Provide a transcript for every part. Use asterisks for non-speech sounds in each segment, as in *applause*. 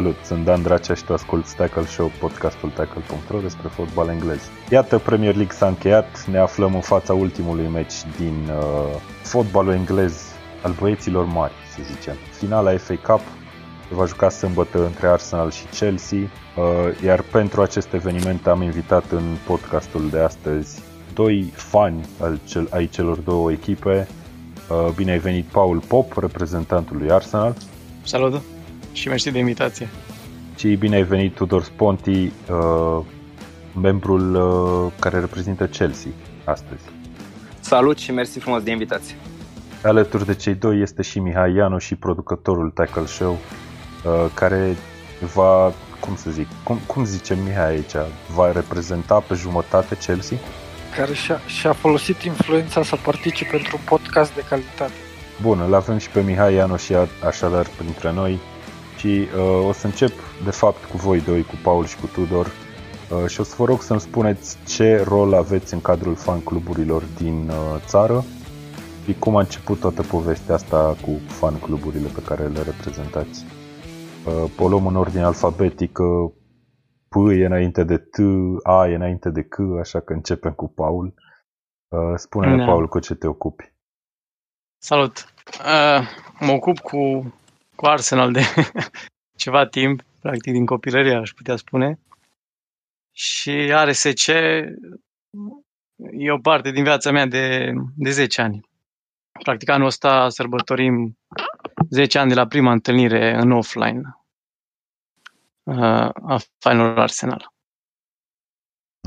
Salut, sunt Dan Dracea și tu asculti Tackle Show, podcastul tackle.ro despre fotbal englez. Iată, Premier League s-a încheiat, ne aflăm în fața ultimului meci din uh, fotbalul englez al băieților mari, să zicem. Finala FA Cup se va juca sâmbătă între Arsenal și Chelsea, uh, iar pentru acest eveniment am invitat în podcastul de astăzi doi fani al cel, ai celor două echipe. Uh, bine ai venit, Paul Pop, reprezentantul lui Arsenal. Salut și mersi de invitație. Și bine ai venit, Tudor Sponti, uh, membrul uh, care reprezintă Chelsea astăzi. Salut și mersi frumos de invitație. Alături de cei doi este și Mihai Ianu și producătorul Tackle Show, uh, care va, cum să zic, cum, cum zice Mihai aici, va reprezenta pe jumătate Chelsea? care și-a, și-a folosit influența să participe într-un podcast de calitate. Bun, îl avem și pe Mihai Ianu și a- așadar printre noi și uh, o să încep de fapt cu voi doi, cu Paul și cu Tudor uh, și o să vă rog să-mi spuneți ce rol aveți în cadrul fan cluburilor din uh, țară și cum a început toată povestea asta cu fan cluburile pe care le reprezentați. Uh, o luăm în ordine alfabetică, P e înainte de T, A e înainte de C, așa că începem cu Paul. Uh, spune-ne, Da. Paul, cu ce te ocupi. Salut! Uh, mă ocup cu, cu Arsenal de *laughs* ceva timp, practic din copilărie, aș putea spune. Și RSC e o parte din viața mea de, de 10 ani. Practic anul ăsta sărbătorim 10 ani de la prima întâlnire în offline uh, a fanilor Arsenal.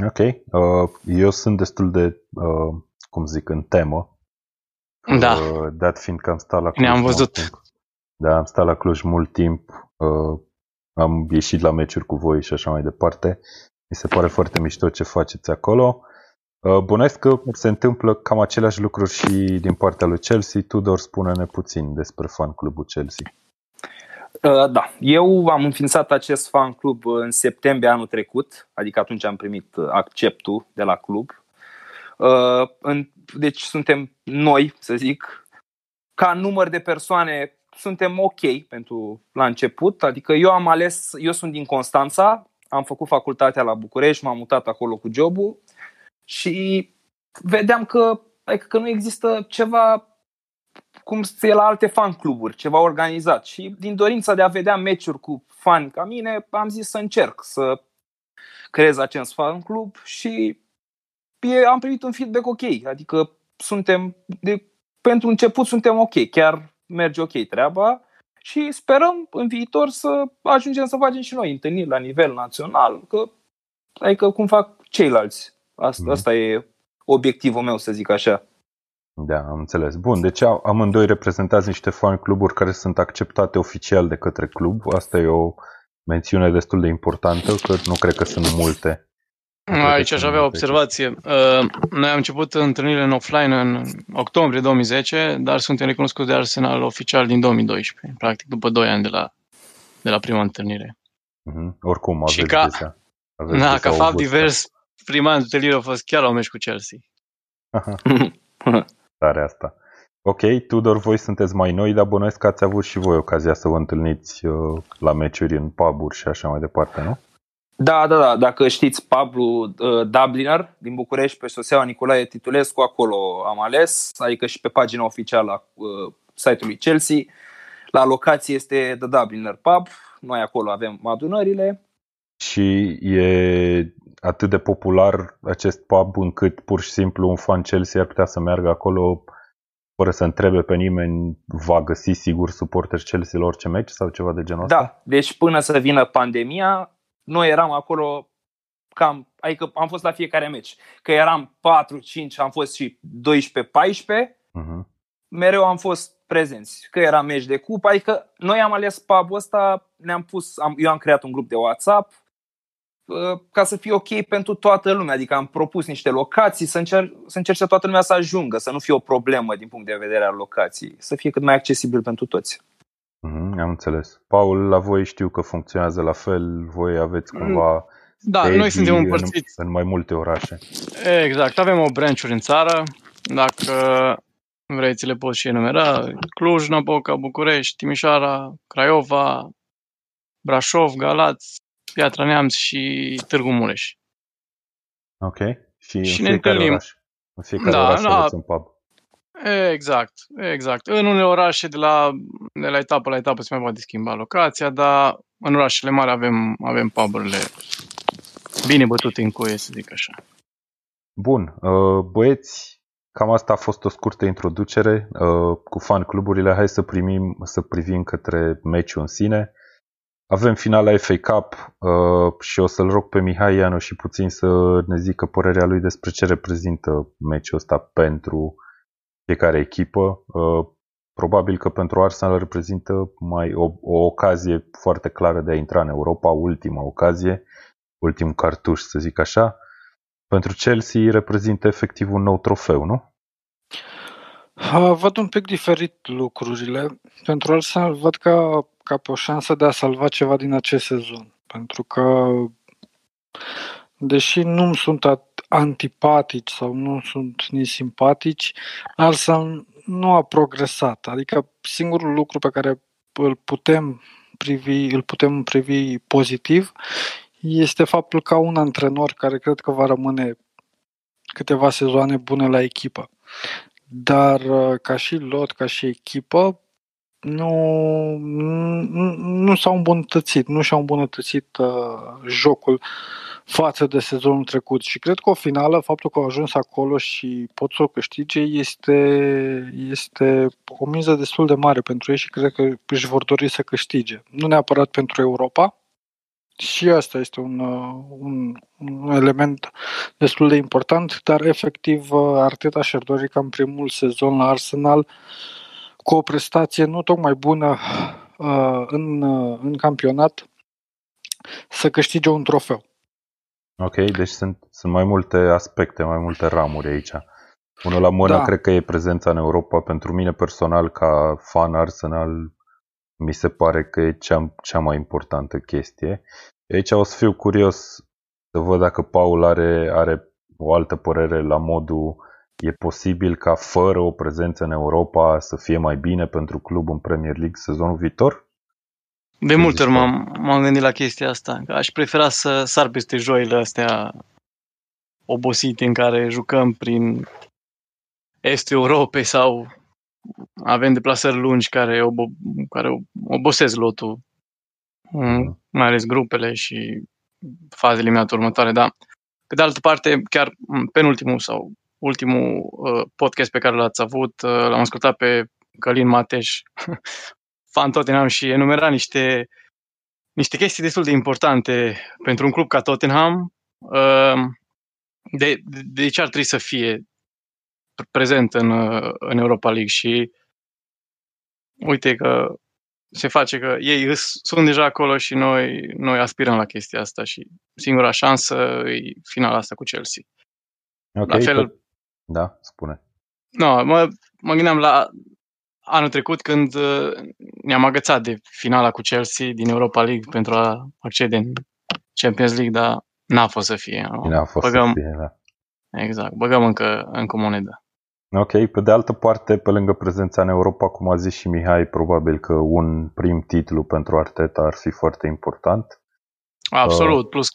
Ok. Uh, eu sunt destul de, uh, cum zic, în temă. Da. Uh, dat fiind că am stat la Cluj Ne-am mult văzut. timp. Da, am stat la Cluj mult timp. Uh, am ieșit la meciuri cu voi și așa mai departe. Mi se pare foarte mișto ce faceți acolo. Uh, Bănuiesc că se întâmplă cam aceleași lucruri și din partea lui Chelsea. Tudor, spune-ne puțin despre fan clubul Chelsea. Uh, Da, eu am înființat acest fan club în septembrie anul trecut, adică atunci am primit uh, acceptul de la club. Uh, în- Deci suntem noi, să zic, ca număr de persoane suntem ok pentru la început, adică eu am ales, eu sunt din Constanța, am făcut facultatea la București, m-am mutat acolo cu jobul și vedeam că, adică că nu există ceva cum e la alte fan cluburi, ceva organizat. Și din dorința de a vedea meciuri cu fani ca mine, am zis să încerc să creez acest fan club și e, am primit un feedback ok. Adică suntem, de, pentru început suntem ok, chiar merge ok treaba și sperăm în viitor să ajungem să facem și noi întâlniri la nivel național, că, adică cum fac ceilalți. Asta, Mhm. asta e obiectivul meu, să zic așa. Da, am înțeles. Bun, deci am- amândoi reprezentați niște fan cluburi care sunt acceptate oficial de către club. Asta e o mențiune destul de importantă, că nu cred că sunt multe. Nu cred că Aici aș sunt avea o multe. observație. Uh, Noi am început întâlnirile în offline în octombrie 2010, dar suntem recunoscuți de Arsenal oficial din 2012, practic după 2 ani de la, de la prima întâlnire. Mhm. Oricum, aveți Și ca- deja. Aveți Da, deja ca o fapt vârstă. divers, prima întâlnire a fost chiar la un meci cu Chelsea. *laughs* Tare asta. Ok, Tudor, voi sunteți mai noi, dar bănuiesc că ați avut și voi ocazia să vă întâlniți uh, la meciuri în puburi și așa mai departe, nu? Da, da, da. Dacă știți Pablo uh, Dubliner din București, pe șoseaua Nicolae Titulescu, acolo am ales, adică și pe pagina oficială a uh, site-ului Chelsea. La locație este The Dubliner Pub. Noi acolo avem adunările. Și e atât de popular acest pub încât pur și simplu un fan Chelsea ar putea să meargă acolo fără să întrebe pe nimeni, va găsi sigur suporteri Chelsea la orice meci sau ceva de genul ăsta? Da, deci până să vină pandemia, noi eram acolo cam, adică am fost la fiecare meci. Că eram 4-5, am fost și 12-14, Mhm. mereu am fost prezenți. Că era meci de cupă, adică noi am ales pub ăsta, ne-am pus, am, eu am creat un grup de WhatsApp uh, ca să fie ok pentru toată lumea. Adică am propus niște locații, să, încer- să încerce toată lumea să ajungă, să nu fie o problemă din punct de vedere al locației, să fie cât mai accesibil pentru toți. Mhm, am înțeles. Paul, la voi știu că funcționează la fel, voi aveți cumva Da, stagii noi suntem în, împărțiți. în mai multe orașe. Exact, avem o branch în țară, Dacă vrei, ți le pot și enumera. Cluj, Napoca, București, Timișoara, Craiova, Brașov, Galați, Piatra Neamț și Târgu Mureș. Ok. Și, Și în ne fiecare întâlnim. oraș. În fiecare Da, oraș da. aveți un pub. Exact, exact. În unele orașe de la, de la etapă la etapă se mai poate schimba locația, dar în orașele mari avem, avem puburile bine bătute în cuie, să zic așa. Bun, uh, băieți, cam asta a fost o scurtă introducere uh, cu fan cluburile. Hai să primim, să privim către meciul în sine. Avem finala FA Cup uh, și o să-l rog pe Mihai Ianu și puțin să ne zică părerea lui despre ce reprezintă meciul ăsta pentru fiecare echipă. Uh, probabil că pentru Arsenal reprezintă mai o, o ocazie foarte clară de a intra în Europa, ultima ocazie, ultimul cartuș, să zic așa. Pentru Chelsea reprezintă efectiv un nou trofeu, nu? Uh, Văd un pic diferit lucrurile. Pentru Arsenal văd ca, ca pe o șansă de a salva ceva din acest sezon. Pentru că, deși nu sunt at- antipatici sau nu sunt nici simpatici, Arsenal nu a progresat. Adică singurul lucru pe care îl putem privi, îl putem privi pozitiv este faptul că au un antrenor care cred că va rămâne câteva sezoane bune la echipă. Dar uh, ca și lot, ca și echipă, nu, nu, nu s-au îmbunătățit, nu și-au îmbunătățit uh, jocul față de sezonul trecut și cred că o finală, faptul că au ajuns acolo și pot să o câștige, este, este o miză destul de mare pentru ei și cred că își vor dori să câștige. Nu neapărat pentru Europa, și asta este un, uh, un, un element destul de important, dar efectiv uh, Arteta și-ar dori ca în primul sezon la Arsenal cu o prestație nu tocmai bună uh, în, uh, în campionat să câștige un trofeu. Ok, deci sunt, sunt mai multe aspecte, mai multe ramuri aici. Unul la mână Da. cred că e prezența în Europa. Pentru mine personal, ca fan Arsenal, mi se pare că e cea, cea mai importantă chestie. Aici o să fiu curios să văd dacă Paul are, are o altă părere la modul e posibil ca fără o prezență în Europa să fie mai bine pentru club în Premier League sezonul viitor? De Ce multe zici, ori Paul? m-am, m-am gândit la chestia asta, că aș prefera să sar peste joile astea obosite în care jucăm prin estul Europei sau avem deplasări lungi care, obo- care obosesc lotul, mm, mai ales grupele și fazele eliminate următoare, dar pe de altă parte, chiar m, penultimul sau ultimul uh, podcast pe care l-ați avut, uh, l-am ascultat pe Călin Mateș, *laughs* fan Tottenham și enumera niște, niște chestii destul de importante pentru un club ca Tottenham. Uh, de, de, de ce ar trebui să fie prezent în, uh, în Europa League și uite că se face că ei îs- sunt deja acolo și noi, noi aspirăm la chestia asta și singura șansă e finala asta cu Chelsea. Ok, La fel- pe- Da, spune. No, mă, mă gândeam la anul trecut când uh, ne-am agățat de finala cu Chelsea din Europa League pentru a accede în Champions League, dar n-a fost să fie. nu? Bine a fost Băgăm, să fie, da. exact, băgăm încă, încă monedă. Ok, pe de altă parte, pe lângă prezența în Europa, cum a zis și Mihai, probabil că un prim titlu pentru Arteta ar fi foarte important. Absolut, plus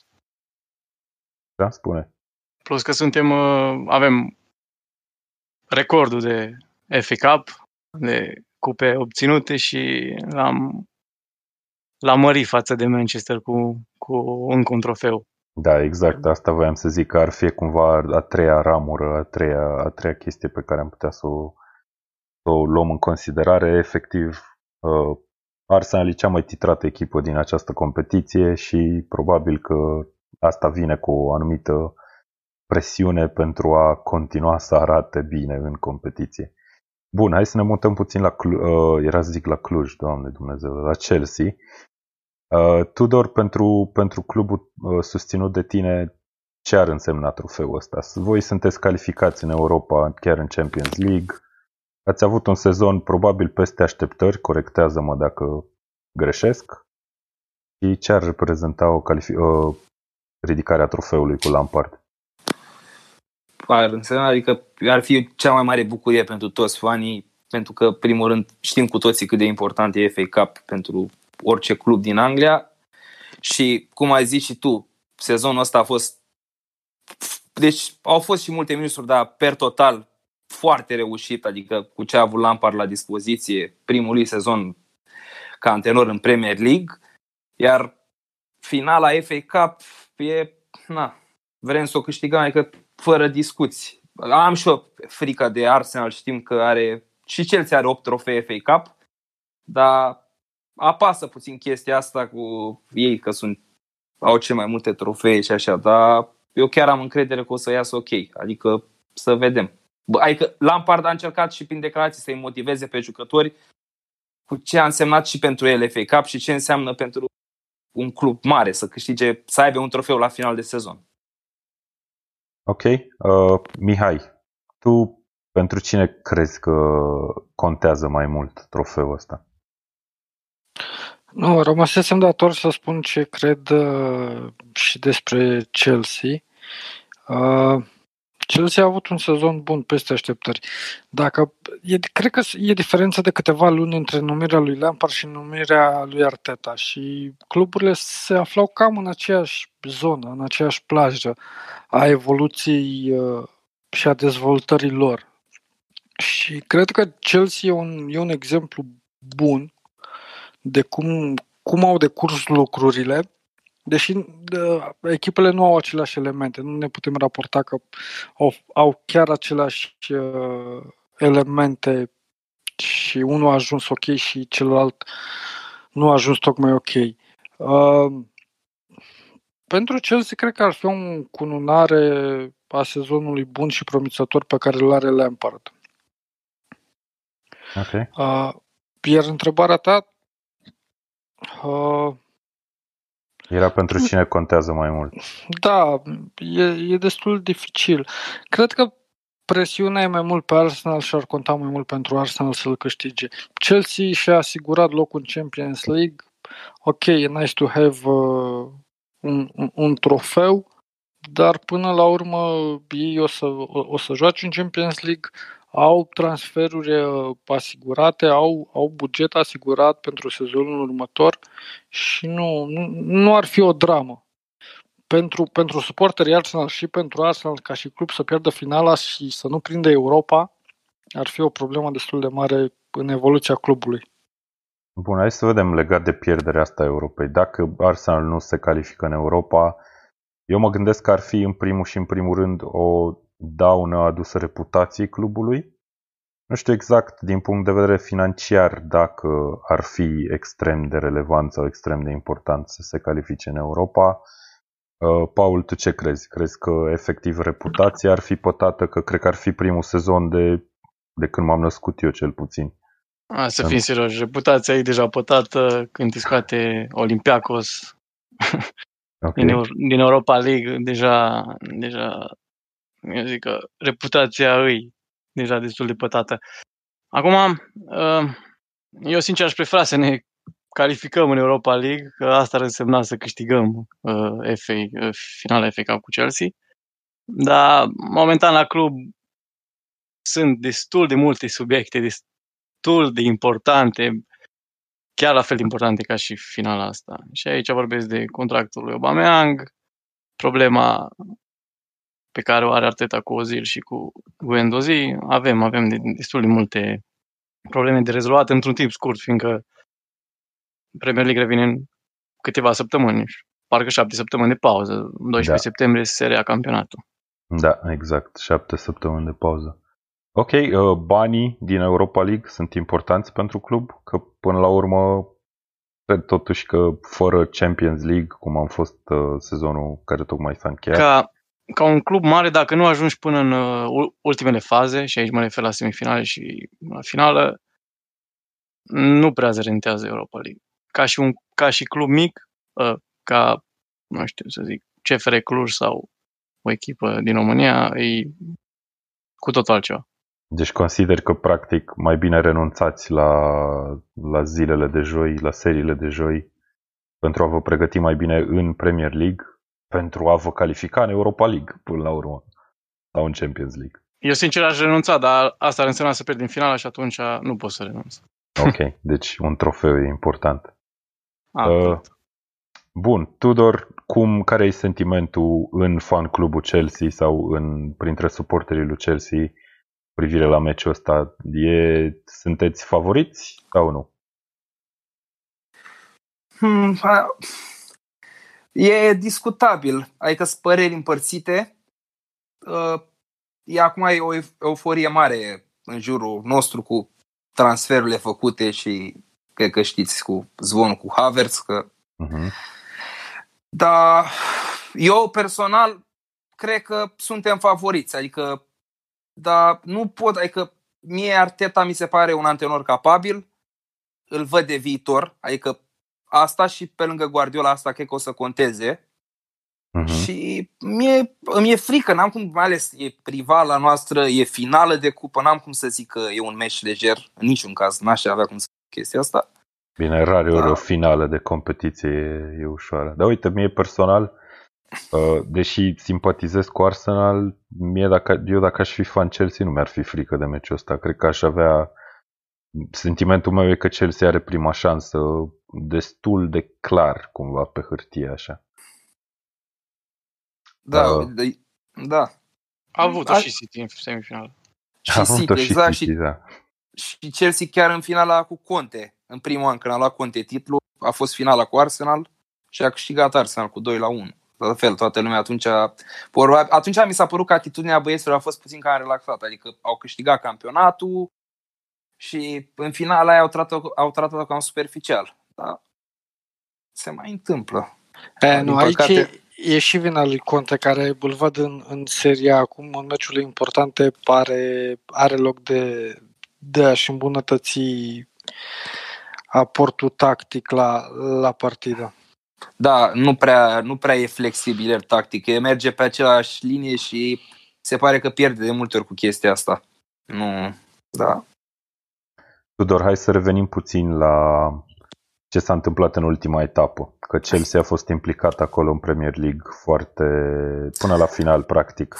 Da, spune. Plus că suntem, uh, avem recordul de FA Cup, de cupe obținute și l-am, l-am mărit față de Manchester cu, cu încă un trofeu. Da, exact, asta voiam să zic, că ar fi cumva a treia ramură, a treia, a treia chestie pe care am putea să o, să o luăm în considerare. Efectiv, uh, Arsenal e cea mai titrată echipă din această competiție și probabil că asta vine cu o anumită presiune pentru a continua să arate bine în competiție. Bun, hai să ne mutăm puțin la, Clu- uh, era să zic la Cluj, doamne Dumnezeu, la Chelsea. Uh, Tudor, pentru, pentru clubul uh, susținut de tine, ce ar însemna trofeul ăsta? Voi sunteți calificați în Europa, chiar în Champions League. Ați avut un sezon probabil peste așteptări, corectează-mă dacă greșesc. Și ce ar reprezenta o califi- uh, ridicare a trofeului cu Lampard? Ar însemna, adică ar fi cea mai mare bucurie pentru toți fanii, pentru că, primul rând, știm cu toții cât de important e FA Cup pentru orice club din Anglia. Și, cum ai zis și tu, sezonul ăsta a fost deci au fost și multe minusuri, dar per total foarte reușit, adică cu ce a avut Lampard la dispoziție primul lui sezon ca antenor în Premier League, iar finala FA Cup e, na, vrem să o câștigăm, adică fără discuții. Am și o frică de Arsenal, știm că are, și Chelsea are 8 trofee FA Cup, dar apasă puțin chestia asta cu ei, că sunt au cel mai multe trofee și așa, dar eu chiar am încredere că o să iasă ok, adică să vedem. Adică Lampard a încercat și prin declarații să-i motiveze pe jucători cu ce a însemnat și pentru el FA Cup și ce înseamnă pentru un club mare să câștige, să aibă un trofeu la final de sezon. Ok. Uh, Mihai, tu pentru cine crezi că contează mai mult trofeul ăsta? Nu, rămăsesem dator să spun ce cred uh, și despre Chelsea. Uh, Chelsea a avut un sezon bun peste așteptări. Dacă, e, cred că e diferență de câteva luni între numirea lui Lampard și numirea lui Arteta și cluburile se aflau cam în aceeași zonă, în aceeași plajă a evoluției uh, și a dezvoltării lor. Și cred că Chelsea e un, e un exemplu bun de cum, cum au decurs lucrurile deși de, echipele nu au aceleași elemente, nu ne putem raporta că au, au chiar aceleași uh, elemente și unul a ajuns ok și celălalt nu a ajuns tocmai ok. Uh, pentru Chelsea cred că ar fi o cununare a sezonului bun și promițător pe care îl are Lampard. Okay. Uh, iar întrebarea ta, uh, era pentru cine contează mai mult. Da, e, e destul dificil. Cred că presiunea e mai mult pe Arsenal și ar conta mai mult pentru Arsenal să-l câștige. Chelsea și-a asigurat locul în Champions League. Ok, e nice to have uh, un, un, un trofeu, dar până la urmă ei o să, o, o să joace în Champions League, au transferuri uh, asigurate, au, au buget asigurat pentru sezonul următor și nu, nu, nu ar fi o dramă. Pentru, pentru suporterii Arsenal și pentru Arsenal ca și club să pierdă finala și să nu prindă Europa ar fi o problemă destul de mare în evoluția clubului. Bun, hai să vedem legat de pierderea asta a Europei. Dacă Arsenal nu se califică în Europa, eu mă gândesc că ar fi în primul și în primul rând o daună adusă reputației clubului. Nu știu exact din punct de vedere financiar dacă ar fi extrem de relevant sau extrem de important să se califice în Europa. Uh, Paul, tu ce crezi? Crezi că efectiv reputația ar fi pătată? Că cred că ar fi primul sezon de, de când m-am născut eu cel puțin. A, să fim serios, reputația e deja pătată când te scoate Olympiacos okay. din, din Europa League, deja, deja eu zic că reputația îi deja destul de pătată. Acum, uh, eu sincer aș prefera să ne calificăm în Europa League, că asta ar însemna să câștigăm uh, FA, uh, finala FA Cup cu Chelsea. Dar momentan la club sunt destul de multe subiecte, destul de importante, chiar la fel de importante ca și finala asta. Și aici vorbesc de contractul lui Aubameyang, problema pe care o are Arteta cu Ozil și cu Guendouzi, avem, avem destul de multe probleme de rezolvat într-un timp scurt, fiindcă Premier League revine în câteva săptămâni, parcă șapte săptămâni de pauză, 12 da. septembrie se rea campionatul. Da, exact, șapte săptămâni de pauză. Ok, uh, banii din Europa League sunt importanți pentru club, că până la urmă cred totuși că fără Champions League, cum am fost uh, sezonul care tocmai s-a încheiat. Ca, ca un club mare, dacă nu ajungi până în uh, ultimele faze, și aici mă refer la semifinale și la finală, nu prea se rentează Europa League. Ca și, un, ca și club mic, uh, ca, nu știu să zic, CFR Cluj sau o echipă din România, e cu totul altceva. Deci consider că practic mai bine renunțați la, la zilele de joi, la seriile de joi, pentru a vă pregăti mai bine în Premier League pentru a vă califica în Europa League până la urmă. sau în Champions League. Eu sincer aș renunța, dar asta ar însemna să pierd în finala și atunci nu pot să renunț. Ok, deci un trofeu e important. A, Uh, Bun, Tudor, cum, care e sentimentul în fan clubul Chelsea sau în, printre suporterii lui Chelsea privire la meciul ăsta? E, sunteți favoriți sau nu? Hmm, a- e discutabil, adică sunt păreri împărțite. Uh, E acum e o eu- euforie mare în jurul nostru cu transferurile făcute și cred că știți cu zvonul cu Havertz, că Uh-huh. Dar eu personal cred că suntem favoriți, adică dar nu pot, adică mie Arteta mi se pare un antrenor capabil, îl văd de viitor, adică asta și pe lângă Guardiola asta cred că o să conteze Uh-huh. și mie, îmi e frică, n-am cum, mai ales e rivala noastră, e finală de cupă, n-am cum să zic că e un meci leger, în niciun caz, n-aș avea cum să zic chestia asta. Bine, rare ori Da. o finală de competiție e, e ușoară. Dar uite, mie personal, uh, deși simpatizez cu Arsenal, mie dacă, eu dacă aș fi fan Chelsea nu mi-ar fi frică de meciul ăsta. Cred că aș avea... Sentimentul meu e că Chelsea are prima șansă destul de clar, cumva, pe hârtie, așa. Da, Uh. de- da. A avut-o A- și City în semifinală. Și A avut-o City, exact, City, și da. și Chelsea chiar în finala cu Conte. În primul an când a luat Conte titlul, a fost finala cu Arsenal și a câștigat Arsenal cu 2 la 1. La fel, toată lumea atunci... Probabil, atunci mi s-a părut că atitudinea băieților a fost puțin cam relaxată, adică au câștigat campionatul și în finala aia au tratat-o, au tratat-o cam superficial. Da? Se mai întâmplă. E, Din nu, aici păcate- e, e și vina lui Conte, care îl văd în, în seria acum, în meciurile importante, pare, are loc de, de a-și îmbunătăți aportul tactic la, la partidă. Da, nu prea, nu prea e flexibil el tactic. El merge pe aceeași linie și se pare că pierde de multe ori cu chestia asta. Nu, da. Tudor, hai să revenim puțin la ce s-a întâmplat în ultima etapă. Că Chelsea a fost implicat acolo în Premier League foarte până la final, practic,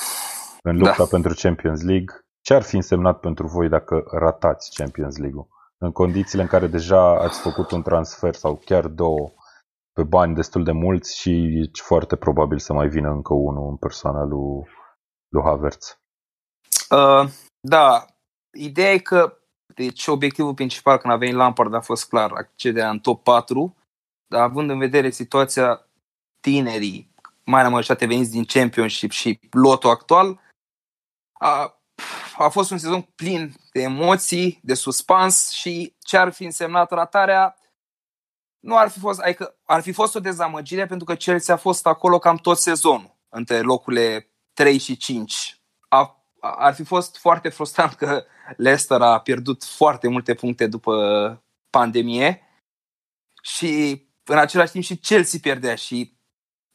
în lupta Da. pentru Champions League. Ce ar fi însemnat pentru voi dacă ratați Champions League-ul? În condițiile în care deja ați făcut un transfer sau chiar două pe bani destul de mulți și e foarte probabil să mai vină încă unul în persoana lui, lui Havertz. Uh, da, ideea e că deci obiectivul principal când a venit Lampard a fost clar accederea în top 4, dar având în vedere situația tinerii, mai la majoritate veniți din Championship și lotul actual, a, a fost un sezon plin de emoții, de suspans și ce ar fi însemnat ratarea nu ar fi fost, adică ar fi fost o dezamăgire pentru că Chelsea a fost acolo cam tot sezonul, între locurile 3 și 5. A, ar fi fost foarte frustrant că Leicester a pierdut foarte multe puncte după pandemie și în același timp și Chelsea pierdea și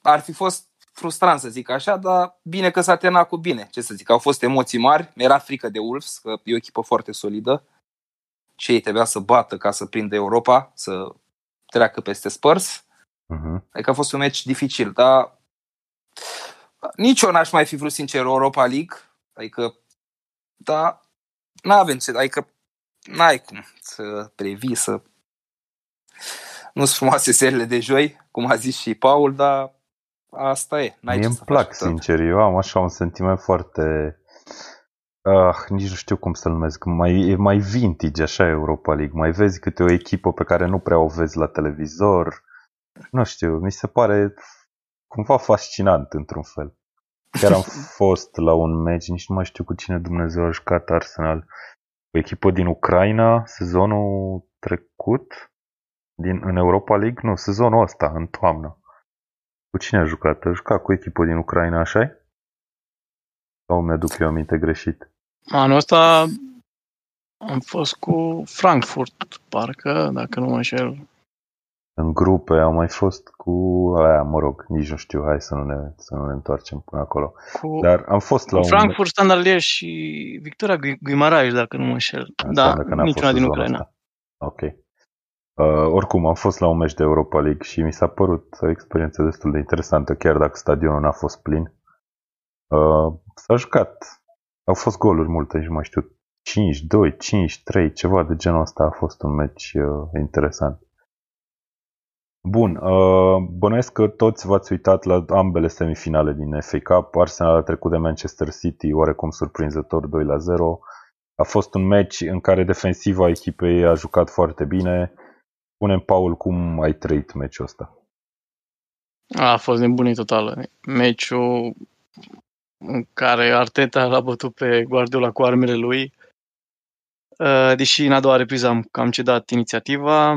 ar fi fost frustrant să zic așa, dar bine că s-a terminat cu bine. Ce să zic, au fost emoții mari, mi-era frică de Wolves, că e o echipă foarte solidă și ei trebuia să bată ca să prindă Europa, să treacă peste Spurs. Uh-huh. Adică a fost un meci dificil, dar nici eu n-aș mai fi vrut sincer Europa League, adică da, n-avem ce, adică n-ai cum să previi, să nu sunt frumoase serile de joi, cum a zis și Paul, dar asta e. N-ai Mie ce îmi să plac, faci, sincer. Eu am așa un sentiment foarte... Ah, nici nu știu cum să-l numesc. Mai, e mai vintage, așa, Europa League. Mai vezi câte o echipă pe care nu prea o vezi la televizor. Nu știu, mi se pare cumva fascinant, într-un fel. Chiar am fost la un meci, nici nu mai știu cu cine Dumnezeu a jucat Arsenal. O echipă din Ucraina, sezonul trecut, din, în Europa League, nu, sezonul ăsta, în toamnă. Cu cine a jucat? A jucat cu o echipă din Ucraina, așa Sau mi-aduc eu aminte greșit? Anul ăsta am fost cu Frankfurt, parcă, dacă nu mă înșel. În grupe am mai fost cu aia, mă rog, nici nu știu, hai să nu ne, să nu ne întoarcem până acolo. Cu, Dar am fost la cu un... Frankfurt, Standard Liège și Victoria Gui- Guimaraes, dacă nu mă înșel. Da, Înseamnă că n-a niciuna fost din sezonul Ucraina. ăsta. Ok. Uh, oricum, am fost la un meci de Europa League și mi s-a părut o experiență destul de interesantă, chiar dacă stadionul n-a fost plin. Uh, s-a jucat. Au fost goluri multe, și mai știu 5-2, 5-3, ceva de genul ăsta a fost un meci uh, interesant. Bun, uh, bănuiesc că toți v-ați uitat la ambele semifinale din FA Cup. Arsenal a trecut de Manchester City oarecum surprinzător 2 la 0. A fost un meci în care defensiva echipei a jucat foarte bine. Spune Paul, cum ai trăit meciul ăsta? A fost nebunie totală. Meciul în care Arteta l-a bătut pe Guardiola cu armele lui. Uh, deși în a doua repriză am cam cedat inițiativa,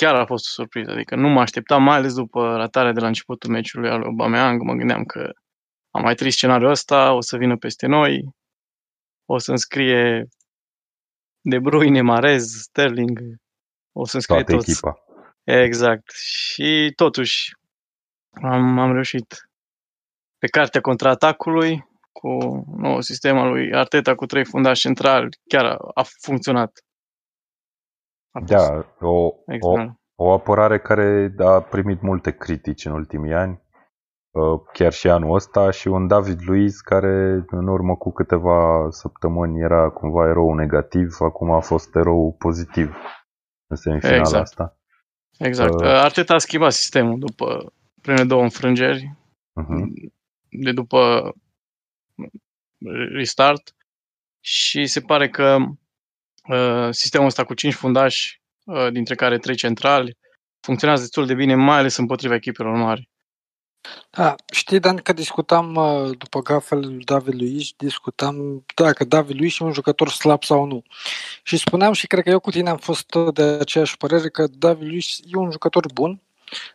chiar a fost o surpriză. Adică nu mă așteptam, mai ales după ratarea de la începutul meciului al Aubameyang, mă gândeam că am mai trist scenariul ăsta, o să vină peste noi, o să înscrie De Bruyne, Marez, Sterling, o să înscrie Toată toți. echipa. Exact. Și totuși am, am reușit pe cartea contraatacului cu nou sistem al lui Arteta cu trei fundași centrali, chiar a, a funcționat. A fost Da, o, o, extraordinar. o apărare care a primit multe critici în ultimii ani, uh, chiar și anul ăsta, și un David Luiz care în urmă cu câteva săptămâni era cumva erou negativ, acum a fost erou pozitiv în semifinala Exact. asta. Exact. Uh. Arteta a schimbat sistemul după primele două înfrângeri, Uh-huh. de după restart și se pare că uh, sistemul ăsta cu cinci fundași, uh, dintre care trei centrali, funcționează destul de bine, mai ales împotriva echipelor mari. Da, știi, Dan, că discutam uh, după gafele lui David Luiz, discutam dacă David Luiz e un jucător slab sau nu. Și spuneam și cred că eu cu tine am fost uh, de aceeași părere că David Luiz e un jucător bun,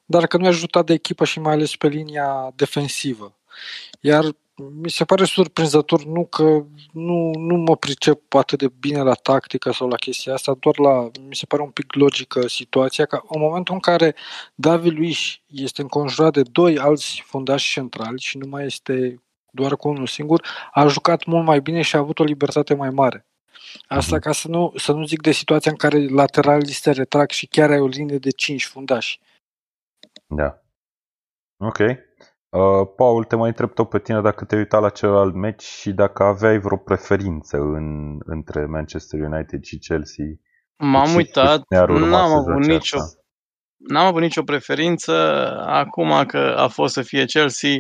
dar că nu e ajutat de echipă și mai ales pe linia defensivă. Iar mi se pare surprinzător, nu că nu, nu mă pricep atât de bine la tactică sau la chestia asta, doar la, mi se pare un pic logică situația, că în momentul în care David Luiz este înconjurat de doi alți fundași centrali și nu mai este doar cu unul singur, a jucat mult mai bine și a avut o libertate mai mare. Asta ca să nu, să nu zic de situația în care lateralii se retrag și chiar ai o linie de cinci fundași. Da. Ok. Uh, Paul, te mai întreb tot pe tine dacă te-ai uitat la celălalt meci și dacă aveai vreo preferință în, între Manchester United și Chelsea. M-am Ce- uitat, ce ne-ar urma n-am să avut, joace nicio, asta? n-am avut nicio preferință. Acum că a fost să fie Chelsea,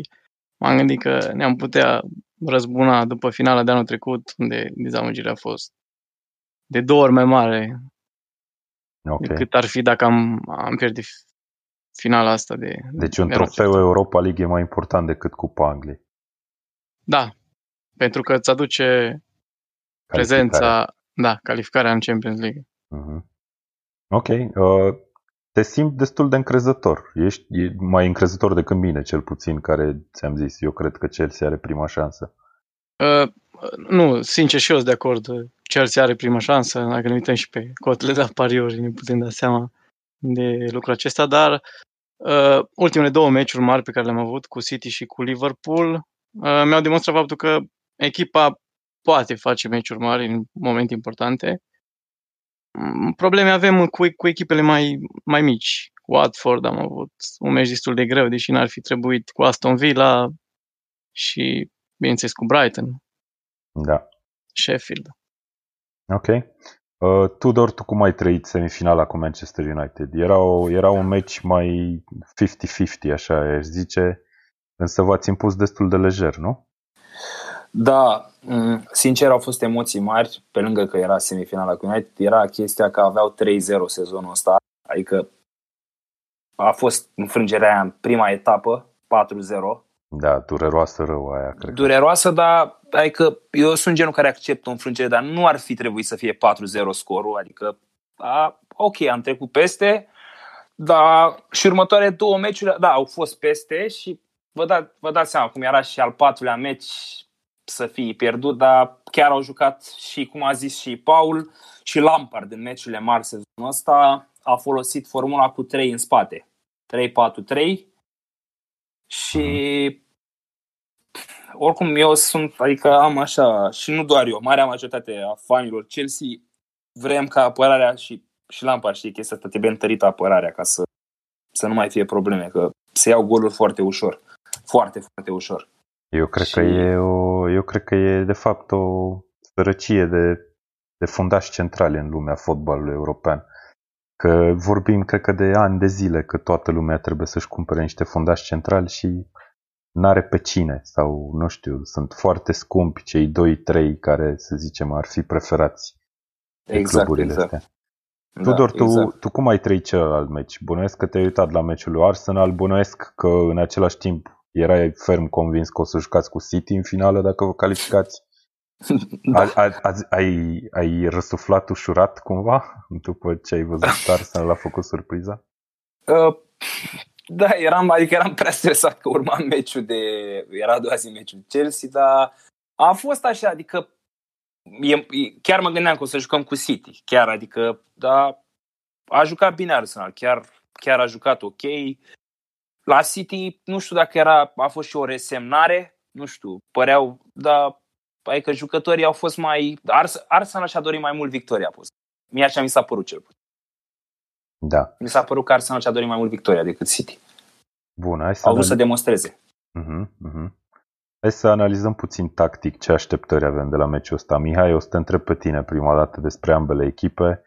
m-am gândit că ne-am putea răzbuna după finala de anul trecut, unde dezamăgirea a fost de două ori mai mare Ok. decât ar fi dacă am, am pierdut finala asta de Deci un de anul trofeu Europa League e mai important decât Cupa Angliei. Da, pentru că îți aduce prezența, da, calificarea în Champions League. Mhm. Ok. Uh, te simt destul de încrezător. Ești e mai încrezător decât mine, cel puțin, care ți-am zis. Eu cred că Chelsea are prima șansă. Uh, nu, sincer și eu sunt de acord. Chelsea are prima șansă, dacă ne uităm și pe cotele de pariuri, ne putem da seama de lucrul acesta, dar uh, ultimele două meciuri mari pe care le-am avut cu City și cu Liverpool uh, mi-au demonstrat faptul că echipa poate face meciuri mari în momente importante. Mm, Probleme avem cu, cu echipele mai, mai mici. Cu Watford am avut un meci destul de greu, deși n-ar fi trebuit cu Aston Villa și, bineînțeles, cu Brighton, Da. Sheffield. Ok. Uh, Tudor, tu cum ai trăit semifinala cu Manchester United? Era, o, era un meci mai 50-50, așa aș zice, însă v-ați impus destul de lejer, nu? Da, mm, sincer au fost emoții mari, pe lângă că era semifinala cu United, era chestia că aveau 3-0 sezonul ăsta, adică a fost înfrângerea aia în prima etapă, 4-0, Da, dureroasă rău aia, cred. că. dureroasă, dar adică eu sunt genul care acceptă o înfrângere, dar nu ar fi trebuit să fie 4-0 scorul, adică a, ok, am trecut peste, dar și următoarele două meciuri, da, au fost peste și vă, da, vă dați seama cum era și al patrulea meci să fie pierdut, dar chiar au jucat și, cum a zis și Paul, și Lampard în meciurile mari sezonul ăsta a folosit formula cu 3 în spate. 3-4-3 și oricum eu sunt, adică am așa, și nu doar eu, marea majoritate a fanilor Chelsea, vrem ca apărarea și, și Lampard știe chestia asta, trebuie întărită apărarea ca să, să nu mai fie probleme, că se iau goluri foarte ușor. Foarte, foarte ușor. Eu cred, și... că e o, eu cred că e de fapt o sărăcie de, de fundași centrale în lumea fotbalului european. Că vorbim, cred că de ani de zile, că toată lumea trebuie să-și cumpere niște fundași centrali și n-are pe cine sau nu știu, sunt foarte scumpi cei 2-3 care, să zicem, ar fi preferați exact, cluburile exact. astea. Da, Tudor, tu, exact. tu cum ai trăit celălalt meci? Bunuiesc că te-ai uitat la meciul lui Arsenal, bunuiesc că în același timp erai ferm convins că o să jucați cu City în finală dacă vă calificați? *laughs* da. a, a, a, ai, ai răsuflat ușurat cumva după ce ai văzut *laughs* Arsenal a făcut surpriza? Uh, da, eram, adică eram prea stresat că urma meciul de... Era a doua zi meciul Chelsea, dar a fost așa, adică e, chiar mă gândeam că o să jucăm cu City, chiar, adică, da, a jucat bine Arsenal, chiar, chiar a jucat ok. La City, nu știu dacă era, a fost și o resemnare, nu știu, păreau, dar adică jucătorii au fost mai... Ars, Arsenal și-a dorit mai mult victoria, pus. Mie așa mi s-a părut cel puțin. Da. Mi s-a părut că Arsenal și-a dorit mai mult victoria decât City. Bun, hai să Au vrut să demonstreze. Uh-huh, uh-huh. Hai să analizăm puțin tactic ce așteptări avem de la meciul ăsta. Mihai, o să te întreb pe tine prima dată despre ambele echipe.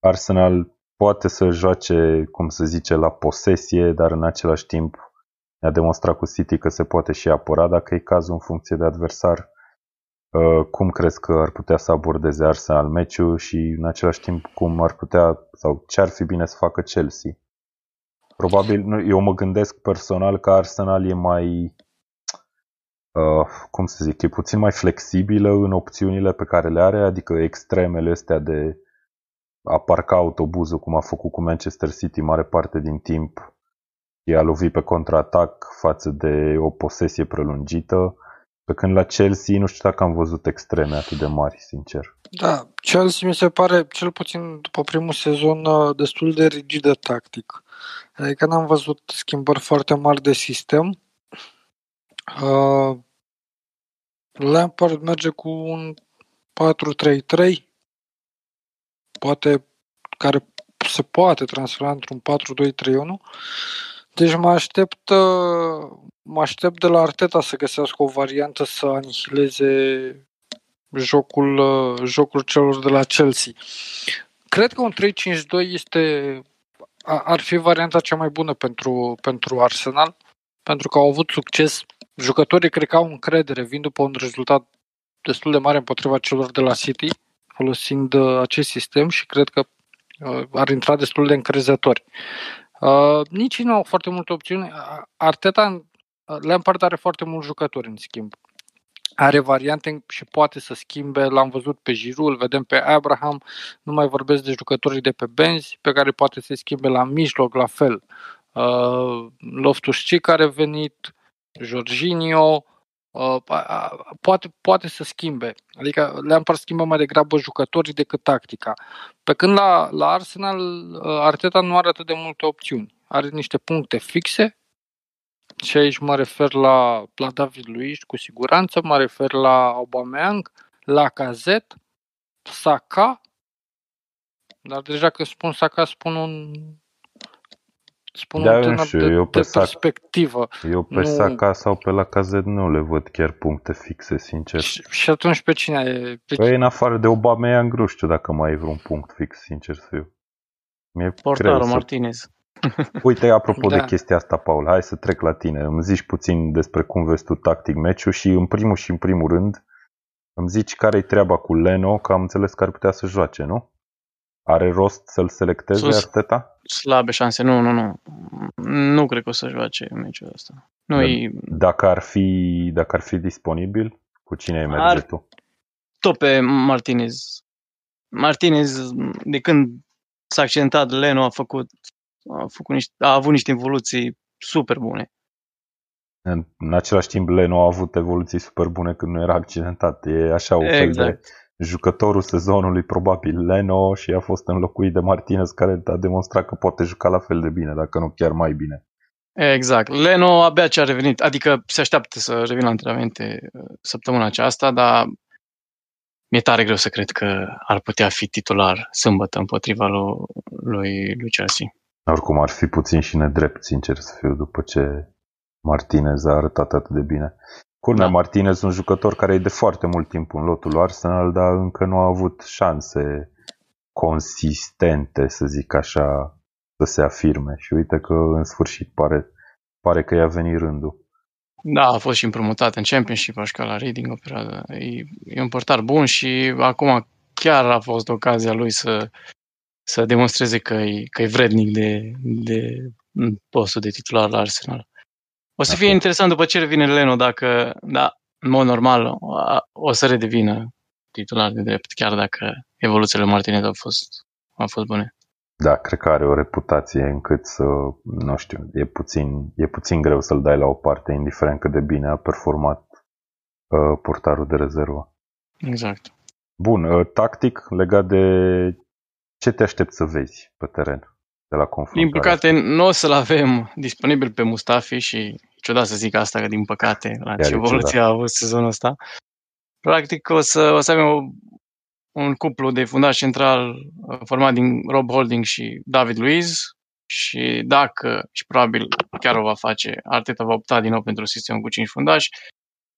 Arsenal poate să joace, cum se zice, la posesie, dar în același timp ne-a demonstrat cu City că se poate și apăra dacă e cazul în funcție de adversar. Uh, cum crezi că ar putea să abordeze Arsenal meciul și în același timp cum ar putea sau ce ar fi bine să facă Chelsea? Probabil, eu mă gândesc personal că Arsenal e mai uh, cum să zic, e puțin mai flexibilă în opțiunile pe care le are, adică extremele astea de a parca autobuzul, cum a făcut cu Manchester City mare parte din timp, e a lovi pe contraatac față de o posesie prelungită, pe când la Chelsea nu știu dacă am văzut extreme atât de mari, sincer. Da, Chelsea mi se pare, cel puțin după primul sezon, uh, destul de rigidă tactic. Adică n-am văzut schimbări foarte mari de sistem. Uh, Lampard merge cu un 4-3-3, poate, care se poate transfera într-un 4-2-3-1. Deci mă aștept, uh, mă aștept de la Arteta să găsească o variantă să anihileze jocul, uh, jocul celor de la Chelsea. Cred că un 3-5-2 este, ar fi varianta cea mai bună pentru, pentru Arsenal, pentru că au avut succes Jucătorii cred că au încredere, vin după un rezultat destul de mare împotriva celor de la City, folosind uh, acest sistem și cred că uh, ar intra destul de încrezători. Uh, nici nu au foarte multe opțiuni. Arteta, Lampard are foarte mulți jucători în schimb. Are variante și poate să schimbe, l-am văzut pe Giroud, îl vedem pe Abraham, nu mai vorbesc de jucătorii de pe benzi, pe care poate să schimbe la mijloc, la fel. Uh, Loftus-Cheek care a venit, Jorginho, uh, poate, poate să schimbe. Adică Lampard schimbă mai degrabă jucătorii decât tactica. Pe când la, la Arsenal, uh, Arteta nu are atât de multe opțiuni. Are niște puncte fixe și aici mă refer la, la David Luiz cu siguranță, mă refer la Aubameyang, la Cazet, Saka, dar deja că spun Saka, spun un spun da, un știu, de, eu pe de sac, perspectivă. Eu pe nu... Saka sau pe la Cazet nu le văd chiar puncte fixe, sincer. Și, și atunci pe cine e? Pe păi în afară de Obama nu știu dacă mai e vreun punct fix, sincer să fiu. Mi-e Portarul Martinez. Să... Uite, apropo da. de chestia asta, Paul, hai să trec la tine. Îmi zici puțin despre cum vezi tu tactic meciul și în primul și în primul rând îmi zici care-i treaba cu Leno, că am înțeles că ar putea să joace, nu? Are rost să-l selecteze Sus, Arteta? Slabe șanse, nu, nu, nu. Nu cred că o să joace meciul ăsta. Nu e... dacă, ar fi, dacă ar fi disponibil, cu cine ai merge ar... tu? Tot pe Martinez. Martinez, de când s-a accidentat, Leno a făcut, a, făcut niște, a avut niște evoluții super bune. În, în același timp, Leno a avut evoluții super bune când nu era accidentat. E așa o exact. fel de exact jucătorul sezonului probabil Leno și a fost înlocuit de Martinez care a demonstrat că poate juca la fel de bine, dacă nu chiar mai bine. Exact. Leno abia ce a revenit, adică se așteaptă să revină la antrenamente uh, săptămâna aceasta, dar mi-e tare greu să cred că ar putea fi titular sâmbătă împotriva lui, lui, lui Chelsea. Oricum ar fi puțin și nedrept, sincer să fiu, după ce Martinez a arătat atât de bine. Culmea, Da. Martinez, un jucător care e de foarte mult timp în lotul lui Arsenal, dar încă nu a avut șanse consistente, să zic așa, să se afirme. Și uite că în sfârșit pare, pare că i-a venit rândul. Da, a fost și împrumutat în Championship, a jucat la Reading o perioadă. E, e un portar bun și acum chiar a fost ocazia lui să, să demonstreze că e, că e vrednic de, de postul de titular la Arsenal. O să fie Așa. interesant după ce revine Leno dacă, da, în mod normal, a- o să redevină titular de drept, chiar dacă evoluțiile lui Martinez au fost, au fost bune. Da, cred că are o reputație încât să, nu știu, e puțin, e puțin greu să-l dai la o parte, indiferent cât de bine a performat uh, portarul de rezervă. Exact. Bun, uh, tactic legat de ce te aștept să vezi pe teren de la confruntare. Din păcate, nu o să-l avem disponibil pe Mustafi și e ciudat să zic asta, că din păcate, la Chiar ce e evoluție a avut sezonul ăsta. Practic, o să, o să avem o, un cuplu de fundaș central uh, format din Rob Holding și David Luiz și dacă, și probabil chiar o va face, Arteta va opta din nou pentru sistemul cu 5 fundași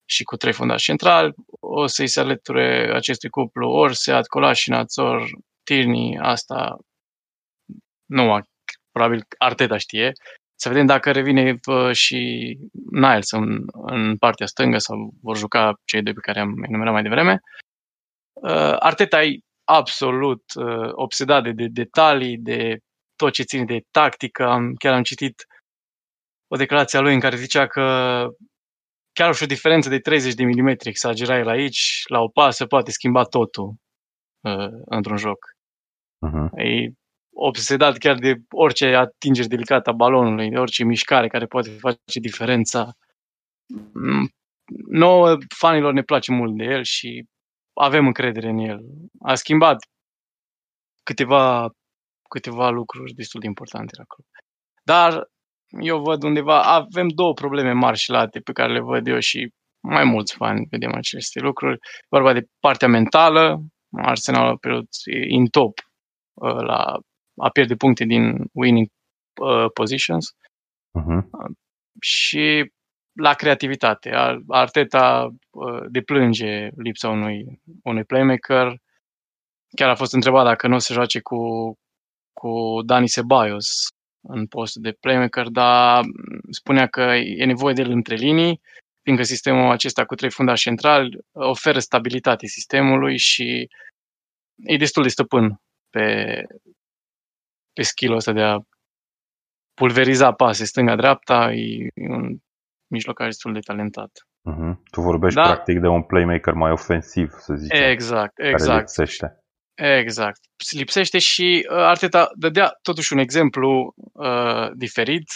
și cu 3 fundași centrali, o să-i se alăture acestui cuplu ori Seat, Colașinațor, Tierney, asta nu, a- probabil Arteta știe. Să vedem dacă revine uh, și Niles în, în partea stângă sau vor juca cei doi pe care am enumerat mai devreme. Uh, Arteta e absolut uh, obsedat de, de detalii, de tot ce ține de tactică. Am, chiar am citit o declarație a lui în care zicea că chiar și o diferență de 30 de milimetri, exagera el aici, la o pasă poate schimba totul uh, într-un joc. Uh-huh. E obsedat chiar de orice atingere delicată a balonului, de orice mișcare care poate face diferența. Mm, Nouă fanilor ne place mult de el și avem încredere în el. A schimbat câteva, câteva lucruri destul de importante la club. Dar eu văd undeva, avem două probleme mari și late pe care le văd eu și mai mulți fani vedem aceste lucruri. Vorba de partea mentală, Arsenal a pierdut in top uh, la a pierde puncte din winning uh, positions Uh-huh. și la creativitate. Ar- Arteta uh, deplânge lipsa unui, unui playmaker. Chiar a fost întrebat dacă nu o să joace cu, cu Dani Ceballos în postul de playmaker, dar spunea că e nevoie de el între linii, fiindcă sistemul acesta cu trei fundași centrali oferă stabilitate sistemului și e destul de stăpân pe, pe skill-ul ăsta de a pulveriza pase stânga-dreapta, e un mijlocaș destul de talentat. Uh-huh. Tu vorbești Da. practic de un playmaker mai ofensiv, să zicem, Exact, care exact. lipsește. Exact. Lipsește și uh, Arteta dădea totuși un exemplu uh, diferit.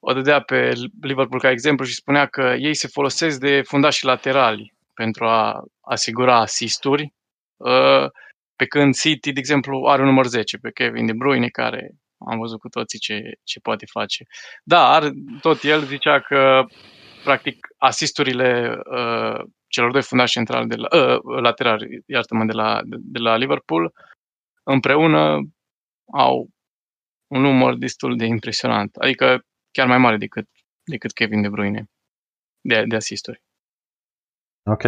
O dădea pe Liverpool ca exemplu și spunea că ei se folosesc de fundașii laterali pentru a asigura asisturi, uh, pe când City, de exemplu, are un număr 10 pe Kevin De Bruyne, care am văzut cu toții ce, ce poate face. Dar tot el zicea că practic asisturile uh, celor doi fundași centrali de la, uh, laterali, iartă-mă, de la, de, de la Liverpool, împreună au un număr destul de impresionant. Adică chiar mai mare decât, decât Kevin De Bruyne de, de asisturi. Ok.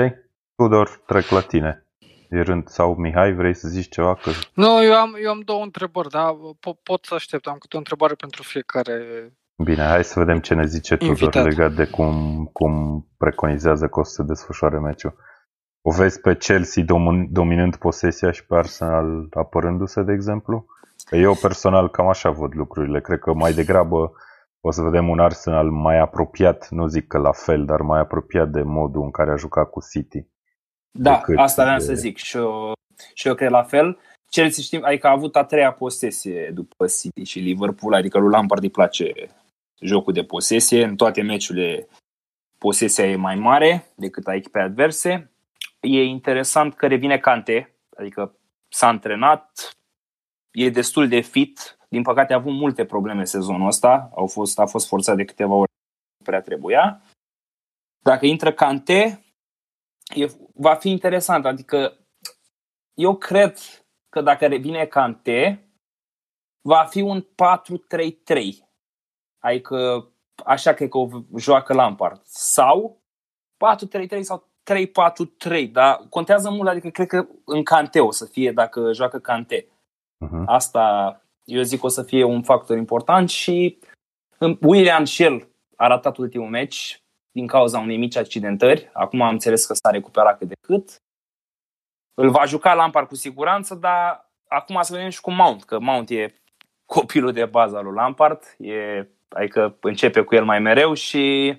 Tudor, trec la tine. E rând. Sau Mihai, vrei să zici ceva? Că... Nu, eu am, eu am două întrebări, dar po- pot să aștept. Am câte o întrebare pentru fiecare. Bine, hai să vedem ce ne zice Tudor Invitat. legat de cum, cum preconizează că o să se desfășoare meciul. O vezi pe Chelsea domin- dominând posesia și pe Arsenal apărându-se, de exemplu? Că eu personal cam așa văd lucrurile. Cred că mai degrabă o să vedem un Arsenal mai apropiat, nu zic că la fel, dar mai apropiat de modul în care a jucat cu City. Da, decât asta vreau de- să zic și eu, și eu cred la fel. Chelsea știm, adică a avut a treia posesie după City și Liverpool, adică lui Lampard îi place jocul de posesie. În toate meciurile posesia e mai mare decât a echipei adverse. E interesant că revine Kante, adică s-a antrenat, e destul de fit. Din păcate a avut multe probleme sezonul ăsta, Au fost, a fost forțat de câteva ori, nu prea trebuia. Dacă intră Kante, e, va fi interesant. Adică eu cred că dacă revine Kante, va fi un 4-3-3. Adică așa cred că o joacă Lampard. Sau 4-3-3 sau 3-4-3, dar contează mult, adică cred că în Cante o să fie dacă joacă Cante. Uh-huh. Asta eu zic o să fie un factor important și William Shell a ratat ultimul meci din cauza unei mici accidentări. Acum am înțeles că s-a recuperat cât de cât. Îl va juca Lampard cu siguranță, dar acum să vedem și cu Mount, că Mount e copilul de bază al lui Lampard, e, adică începe cu el mai mereu și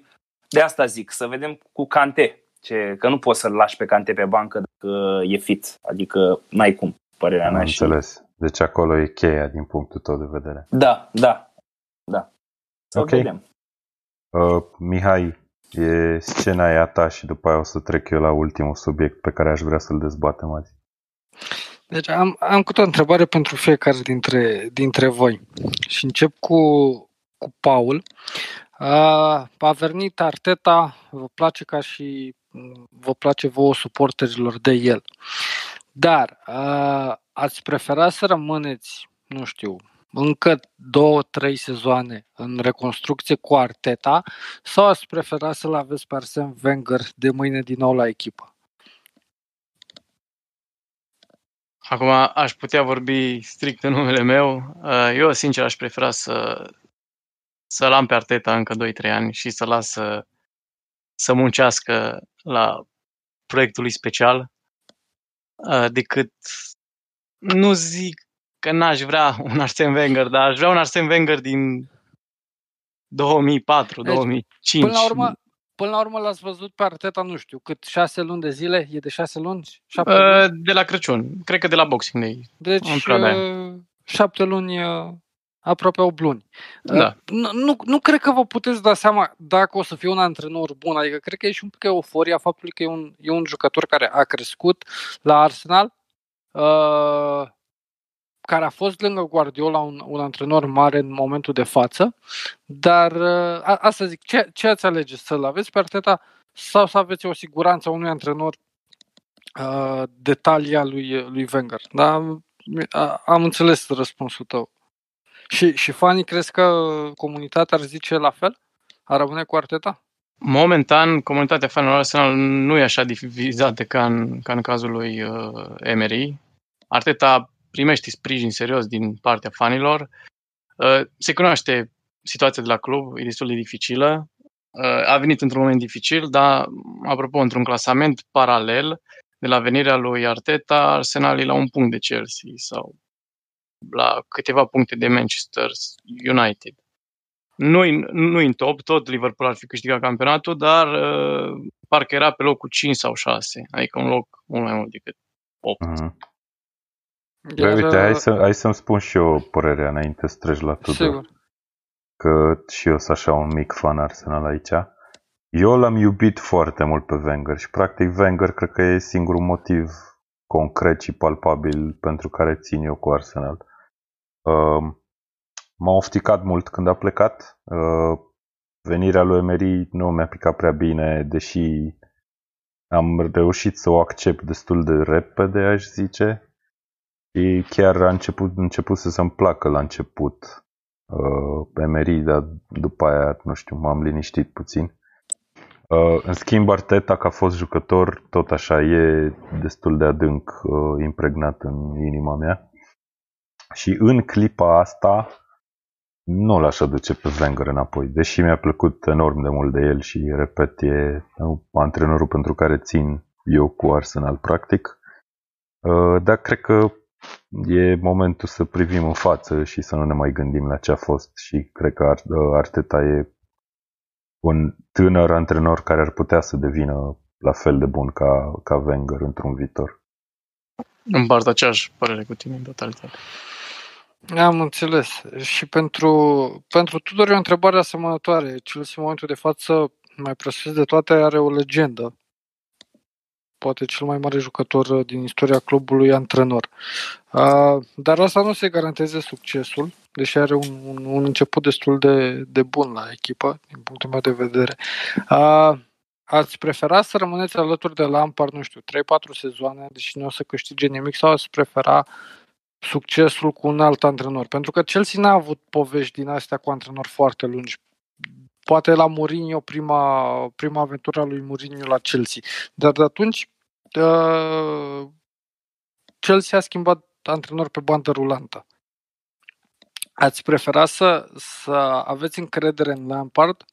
de asta zic, să vedem cu Cante, ce, că nu poți să-l lași pe Cante pe bancă dacă e fit, adică n-ai cum, părerea Am mea. înțeles. Și... Deci acolo e cheia din punctul tău de vedere. Da, da, da. Să ok. vedem. Uh, Mihai, e scena aia ta și după aia o să trec eu la ultimul subiect pe care aș vrea să-l dezbatem azi. Deci am, am cu o întrebare pentru fiecare dintre, dintre voi. Și încep cu, cu Paul. Uh, a venit Arteta, vă place ca și vă place vouă suporterilor de el. Dar uh, ați prefera să rămâneți, nu știu, încă două, trei sezoane în reconstrucție cu Arteta sau ați prefera să-l aveți pe Arsene Wenger de mâine din nou la echipă? Acum aș putea vorbi strict în numele meu. Eu, sincer, aș prefera să, să-l am pe Arteta încă 2-3 ani și să las să, să muncească la proiectul lui special decât nu zic că n-aș vrea un Arsene Wenger, dar aș vrea un Arsene Wenger din 2004, deci, 2005. Până la urmă, până la urmă l-ați văzut pe Arteta, nu știu, cât șase luni de zile? E de șase luni? Șapte uh, luni? De la Crăciun. Cred că de la Boxing Day. Deci uh, șapte luni, uh, aproape 8 luni. Da. Nu, nu, nu cred că vă puteți da seama dacă o să fie un antrenor bun. Adică cred că e și un pic euforia faptului că e un, e un jucător care a crescut la Arsenal. Uh, care a fost lângă Guardiola un, un antrenor mare în momentul de față, dar uh, a, asta zic, ce, ce ați alege? Să-l aveți pe Arteta sau să aveți o siguranță a unui antrenor uh, de talia lui, lui Wenger? Da? A, am înțeles răspunsul tău. Și, și fanii crezi că comunitatea ar zice la fel? Ar rămâne cu Arteta? Momentan, comunitatea fanilor Arsenal nu e așa divizată ca în, ca în cazul lui uh, Emery. Arteta primește sprijin serios din partea fanilor. Uh, se cunoaște situația de la club, e destul de dificilă. Uh, a venit într-un moment dificil, dar, apropo, într-un clasament paralel, de la venirea lui Arteta, Arsenal e la un punct de Chelsea sau la câteva puncte de Manchester United. Nu-i, nu în top, tot Liverpool ar fi câștigat campionatul, dar uh, parcă era pe locul 5 sau 6, adică un loc mult mai mult decât 8. Uh-huh. Iar... Bă, uite, hai, să, hai să-mi spun și eu părerea înainte să treci la Tudor. Sigur. Că și eu sunt așa un mic fan Arsenal aici. Eu l-am iubit foarte mult pe Wenger și practic Wenger cred că e singurul motiv concret și palpabil pentru care țin eu cu Arsenal. Uh, m-a ofticat mult când a plecat. Uh, venirea lui Emery nu mi-a picat prea bine, deși am reușit să o accept destul de repede, aș zice. Și chiar a început, început să se-mi placă la început uh, Emery, dar după aia, nu știu, m-am liniștit puțin. Uh, în schimb, Arteta, ca fost jucător, tot așa e destul de adânc uh, impregnat în inima mea. Și în clipa asta nu l-aș aduce pe Wenger înapoi, deși mi-a plăcut enorm de mult de el și, repet, e antrenorul pentru care țin eu cu Arsenal, practic. Uh, dar cred că e momentul să privim în față și să nu ne mai gândim la ce a fost și cred că Arteta e un tânăr antrenor care ar putea să devină la fel de bun ca, ca Wenger într-un viitor. Împart aceeași părere cu tine în totalitate. Am înțeles. Și pentru, pentru Tudor e o întrebare asemănătoare. Chelsea în momentul de față, mai presus de toate, are o legendă poate cel mai mare jucător uh, din istoria clubului antrenor. Uh, dar asta nu se garanteze succesul, deși are un, un, un început destul de, de bun la echipă, din punctul meu de vedere. Uh, ați prefera să rămâneți alături de Lampard, nu știu, 3-4 sezoane, deși nu o să câștige nimic, sau ați prefera succesul cu un alt antrenor? Pentru că Chelsea n-a avut povești din astea cu antrenori foarte lungi poate la Mourinho, prima, prima aventură a lui Mourinho la Chelsea. Dar de atunci uh, Chelsea a schimbat antrenor pe bandă rulantă. Ați prefera să, să aveți încredere în Lampard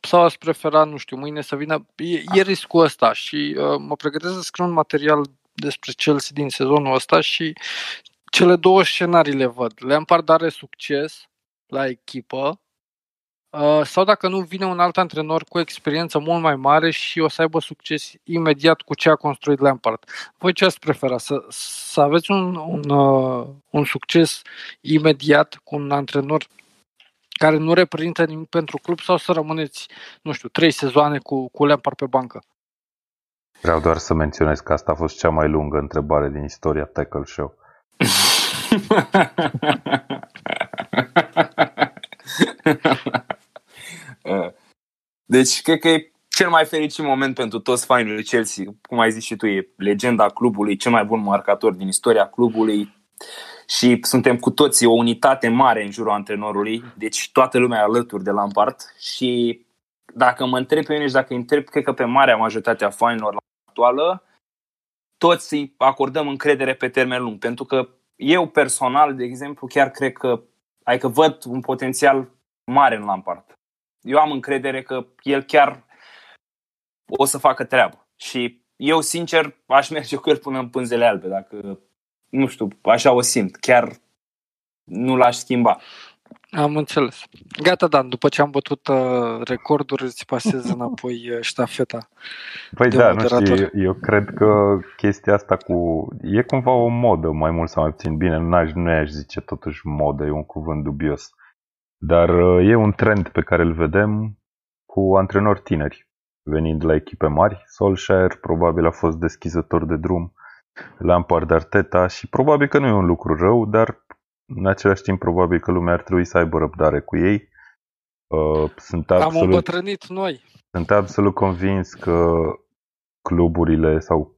sau ați prefera, nu știu, mâine să vină... E, e riscul ăsta și uh, mă pregătesc să scriu un material despre Chelsea din sezonul ăsta și cele două scenarii le văd. Lampard are succes la echipă uh, sau dacă nu vine un alt antrenor cu experiență mult mai mare și o să aibă succes imediat cu ce a construit Lampard. Voi ce ați prefera? Să, să aveți un, un, uh, un succes imediat cu un antrenor care nu reprezintă nimic pentru club sau să rămâneți, nu știu, trei sezoane cu, cu Lampard pe bancă? Vreau doar să menționez că asta a fost cea mai lungă întrebare din istoria Tackle Show. *laughs* deci, cred că e cel mai fericit moment pentru toți fanii lui Chelsea. Cum ai zis și tu, e legenda clubului, cel mai bun marcator din istoria clubului și suntem cu toții o unitate mare în jurul antrenorului, deci toată lumea alături de Lampard și dacă mă întreb pe mine și dacă întreb, cred că pe marea majoritate a fanilor actuală, toți îi acordăm încredere pe termen lung, pentru că eu personal, de exemplu, chiar cred că, adică văd un potențial mare în Lampard. Eu am încredere că el chiar o să facă treabă. Și eu, sincer, aș merge cu el până în pânzele albe, dacă, nu știu, așa o simt. Chiar nu l-aș schimba. Am înțeles. Gata, Dan, după ce am bătut uh, recorduri, îți pasez *laughs* înapoi uh, ștafeta. Păi da, moderator. nu știu, eu, eu cred că chestia asta cu... E cumva o modă, mai mult sau mai puțin. Bine, n-aș, nu aș zice totuși modă, e un cuvânt dubios. Dar uh, e un trend pe care îl vedem cu antrenori tineri, venind la echipe mari. Solskjaer probabil a fost deschizător de drum, Lampard Arteta și probabil că nu e un lucru rău, dar în același timp, probabil că lumea ar trebui să aibă răbdare cu ei. Uh, sunt absolut, Am îmbătrânit noi. Sunt absolut convins că cluburile sau,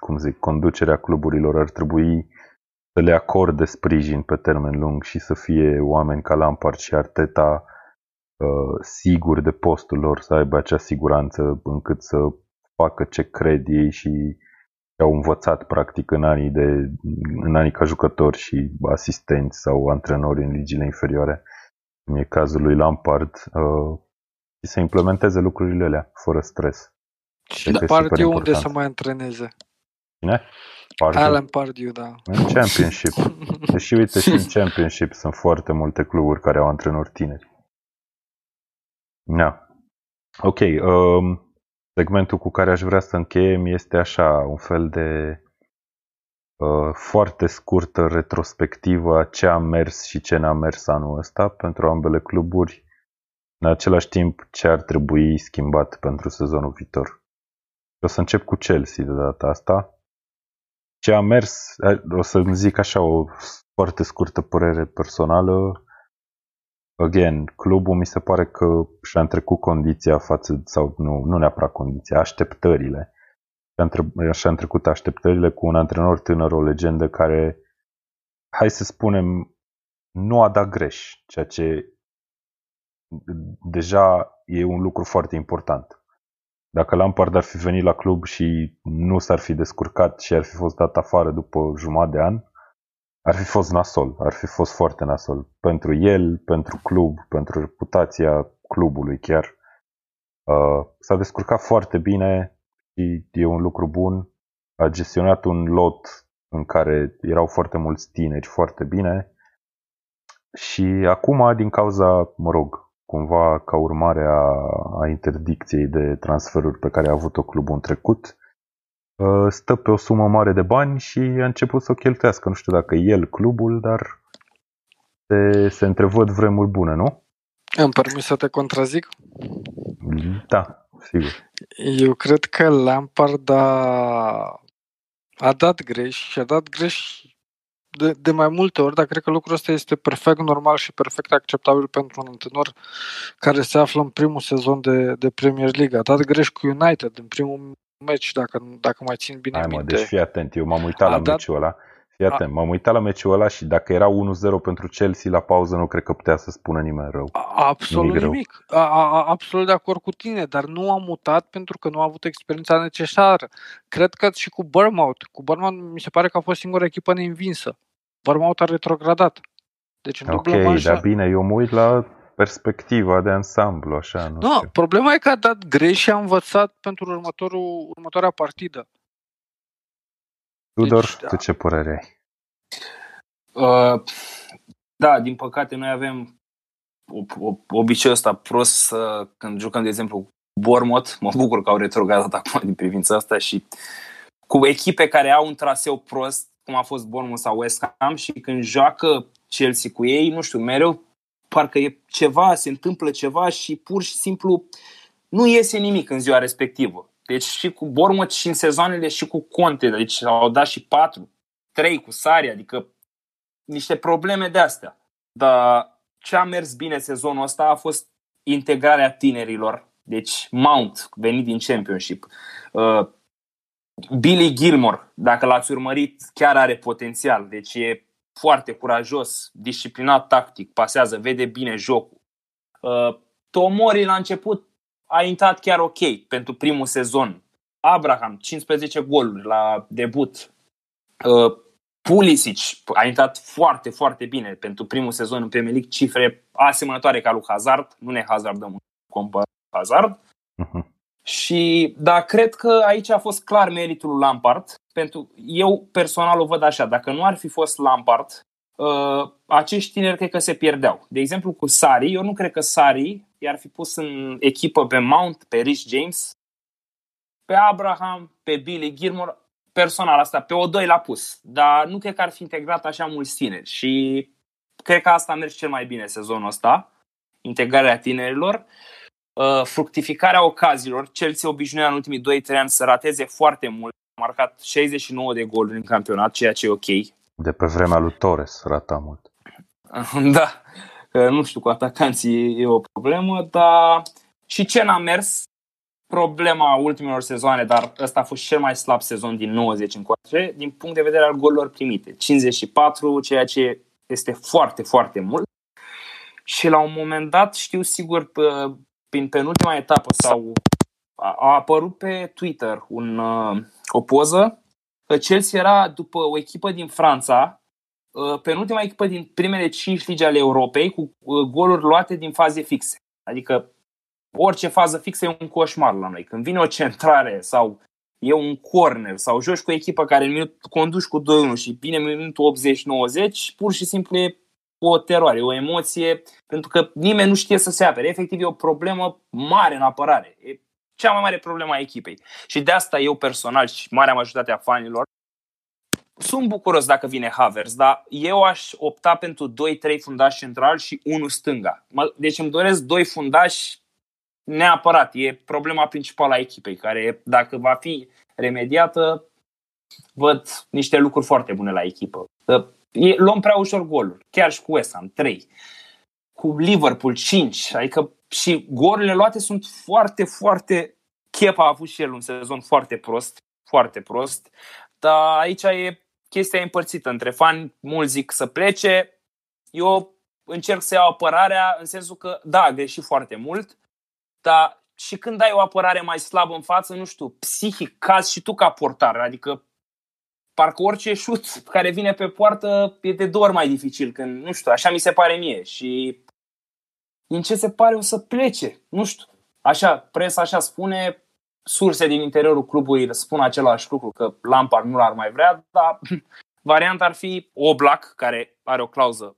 cum zic, conducerea cluburilor ar trebui să le acorde sprijin pe termen lung și să fie oameni ca Lampard și Arteta uh, siguri de postul lor, să aibă acea siguranță încât să facă ce cred ei și au învățat practic în anii, de, în anii ca jucători și asistenți sau antrenori în ligile inferioare, cum e cazul lui Lampard, uh, și să implementeze lucrurile alea fără stres. Și da, Pardiu unde să mai antreneze? Cine? Pardiu? Alan Pardiu, da. În Championship. *laughs* Deși uite și în Championship sunt foarte multe cluburi care au antrenori tineri. Da. Ok. Um, Segmentul cu care aș vrea să încheiem este așa, un fel de uh, foarte scurtă retrospectivă a ce a mers și ce n-a mers anul ăsta pentru ambele cluburi, în același timp ce ar trebui schimbat pentru sezonul viitor. O să încep cu Chelsea de data asta. Ce a mers, o să-mi zic așa o foarte scurtă părere personală, again, clubul mi se pare că și-a întrecut condiția față, sau nu, nu neapărat condiția, așteptările. Și-a întrecut așteptările cu un antrenor tânăr, o legendă care, hai să spunem, nu a dat greș, ceea ce deja e un lucru foarte important. Dacă Lampard ar fi venit la club și nu s-ar fi descurcat și ar fi fost dat afară după jumătate de an, ar fi fost nasol, ar fi fost foarte nasol. Pentru el, pentru club, pentru reputația clubului chiar. Uh, s-a descurcat foarte bine și e un lucru bun. A gestionat un lot în care erau foarte mulți tineri foarte bine. Și acum, din cauza, mă rog, cumva ca urmare a, a interdicției de transferuri pe care a avut-o clubul în trecut, Uh, stă pe o sumă mare de bani și a început să o cheltuiască. Nu știu dacă el, clubul, dar se, se întrevăd vremuri bune, nu? Îmi permis să te contrazic? Da, sigur. Eu cred că Lampard a, a dat greș și a dat greș de, de mai multe ori, dar cred că lucrul ăsta este perfect normal și perfect acceptabil pentru un antrenor care se află în primul sezon de, de Premier League. A dat greș cu United în primul meci, dacă, dacă mai țin bine Hai mă, minte. deci fii atent, eu m-am uitat a la dat... meciul ăla Fii atent, m-am uitat la meciul ăla și dacă era 1-0 pentru Chelsea la pauză, nu cred că putea să spună nimeni rău. Absolut nimic. nimic. A, a, absolut de acord cu tine, dar nu am mutat pentru că nu a avut experiența necesară. Cred că și cu Bournemouth. Cu Bournemouth mi se pare că a fost singura echipă neînvinsă. Bournemouth a retrogradat. Deci în ok, dar bine, eu mă uit la perspectiva de ansamblu, așa, nu no, știu. problema e că a dat greș și a învățat pentru următorul, următoarea partidă. Tudor, deci, tu da. ce părere ai? Uh, da, din păcate noi avem obiceiul ăsta prost uh, când jucăm, de exemplu, Bormot, mă bucur că au retrogradat acum din privința asta și cu echipe care au un traseu prost, cum a fost Bournemouth sau West Ham și când joacă Chelsea cu ei, nu știu, mereu parcă e ceva, se întâmplă ceva și pur și simplu nu iese nimic în ziua respectivă. Deci și cu Bournemouth și în sezoanele și cu Conte, deci au dat și patru, trei cu Sari, adică niște probleme de astea. Dar ce a mers bine sezonul ăsta a fost integrarea tinerilor. Deci Mount, venit din Championship. Uh, Billy Gilmore, dacă l-ați urmărit, chiar are potențial. Deci e foarte curajos, disciplinat tactic, pasează, vede bine jocul. Uh, Tomori la început a intrat chiar ok pentru primul sezon. Abraham, 15 goluri la debut. Uh, Pulisic a intrat foarte, foarte bine pentru primul sezon în Premier League, cifre asemănătoare ca lui Hazard, nu ne hazardăm compar Hazard. Uh-huh. Și da, cred că aici a fost clar meritul lui Lampard, pentru eu personal o văd așa, dacă nu ar fi fost Lampard, uh, acești tineri cred că se pierdeau. De exemplu cu Sari, eu nu cred că Sari i-ar fi pus în echipă pe Mount, pe Rich James, pe Abraham, pe Billy Gilmore, personal asta, pe o doi l-a pus, dar nu cred că ar fi integrat așa mulți tineri și cred că asta a mers cel mai bine sezonul ăsta, integrarea tinerilor. Uh, fructificarea ocazilor, Chelsea obișnuia în ultimii 2-3 ani să rateze foarte mult, a marcat 69 de goluri în campionat, ceea ce e ok. De pe vremea lui Torres rata mult. *laughs* da, nu știu, cu atacanții e o problemă, dar și ce n-a mers, problema ultimelor sezoane, dar ăsta a fost cel mai slab sezon din 90 încoace, din punct de vedere al golurilor primite. 54, ceea ce este foarte, foarte mult. Și la un moment dat, știu sigur, prin penultima etapă sau a apărut pe Twitter un, o poză că Chelsea era după o echipă din Franța, penultima echipă din primele 5 ligi ale Europei cu goluri luate din faze fixe. Adică orice fază fixă e un coșmar la noi. Când vine o centrare sau e un corner sau joci cu o echipă care în minut, conduci cu 2-1 și vine în minutul 80-90, pur și simplu e o teroare, o emoție, pentru că nimeni nu știe să se apere. Efectiv e o problemă mare în apărare. E cea mai mare problemă a echipei. Și de asta eu personal și marea majoritate a fanilor sunt bucuros dacă vine Havers, dar eu aș opta pentru 2-3 fundași central și unul stânga. Deci îmi doresc doi fundași neapărat. E problema principală a echipei, care dacă va fi remediată, văd niște lucruri foarte bune la echipă. E, luăm prea ușor goluri, chiar și cu West Ham, 3. Cu Liverpool, 5. Adică și golurile luate sunt foarte, foarte... Chepa a avut și el un sezon foarte prost, foarte prost, dar aici e chestia împărțită între fani, mulți zic să plece, eu încerc să iau apărarea în sensul că, da, a greșit foarte mult, dar și când ai o apărare mai slabă în față, nu știu, psihic, caz și tu ca portar, adică parcă orice șut care vine pe poartă e de două ori mai dificil, când, nu știu, așa mi se pare mie și din ce se pare o să plece, nu știu. Așa, presa așa spune, surse din interiorul clubului spun același lucru, că Lampard nu l-ar mai vrea, dar *laughs* varianta ar fi Oblak, care are o clauză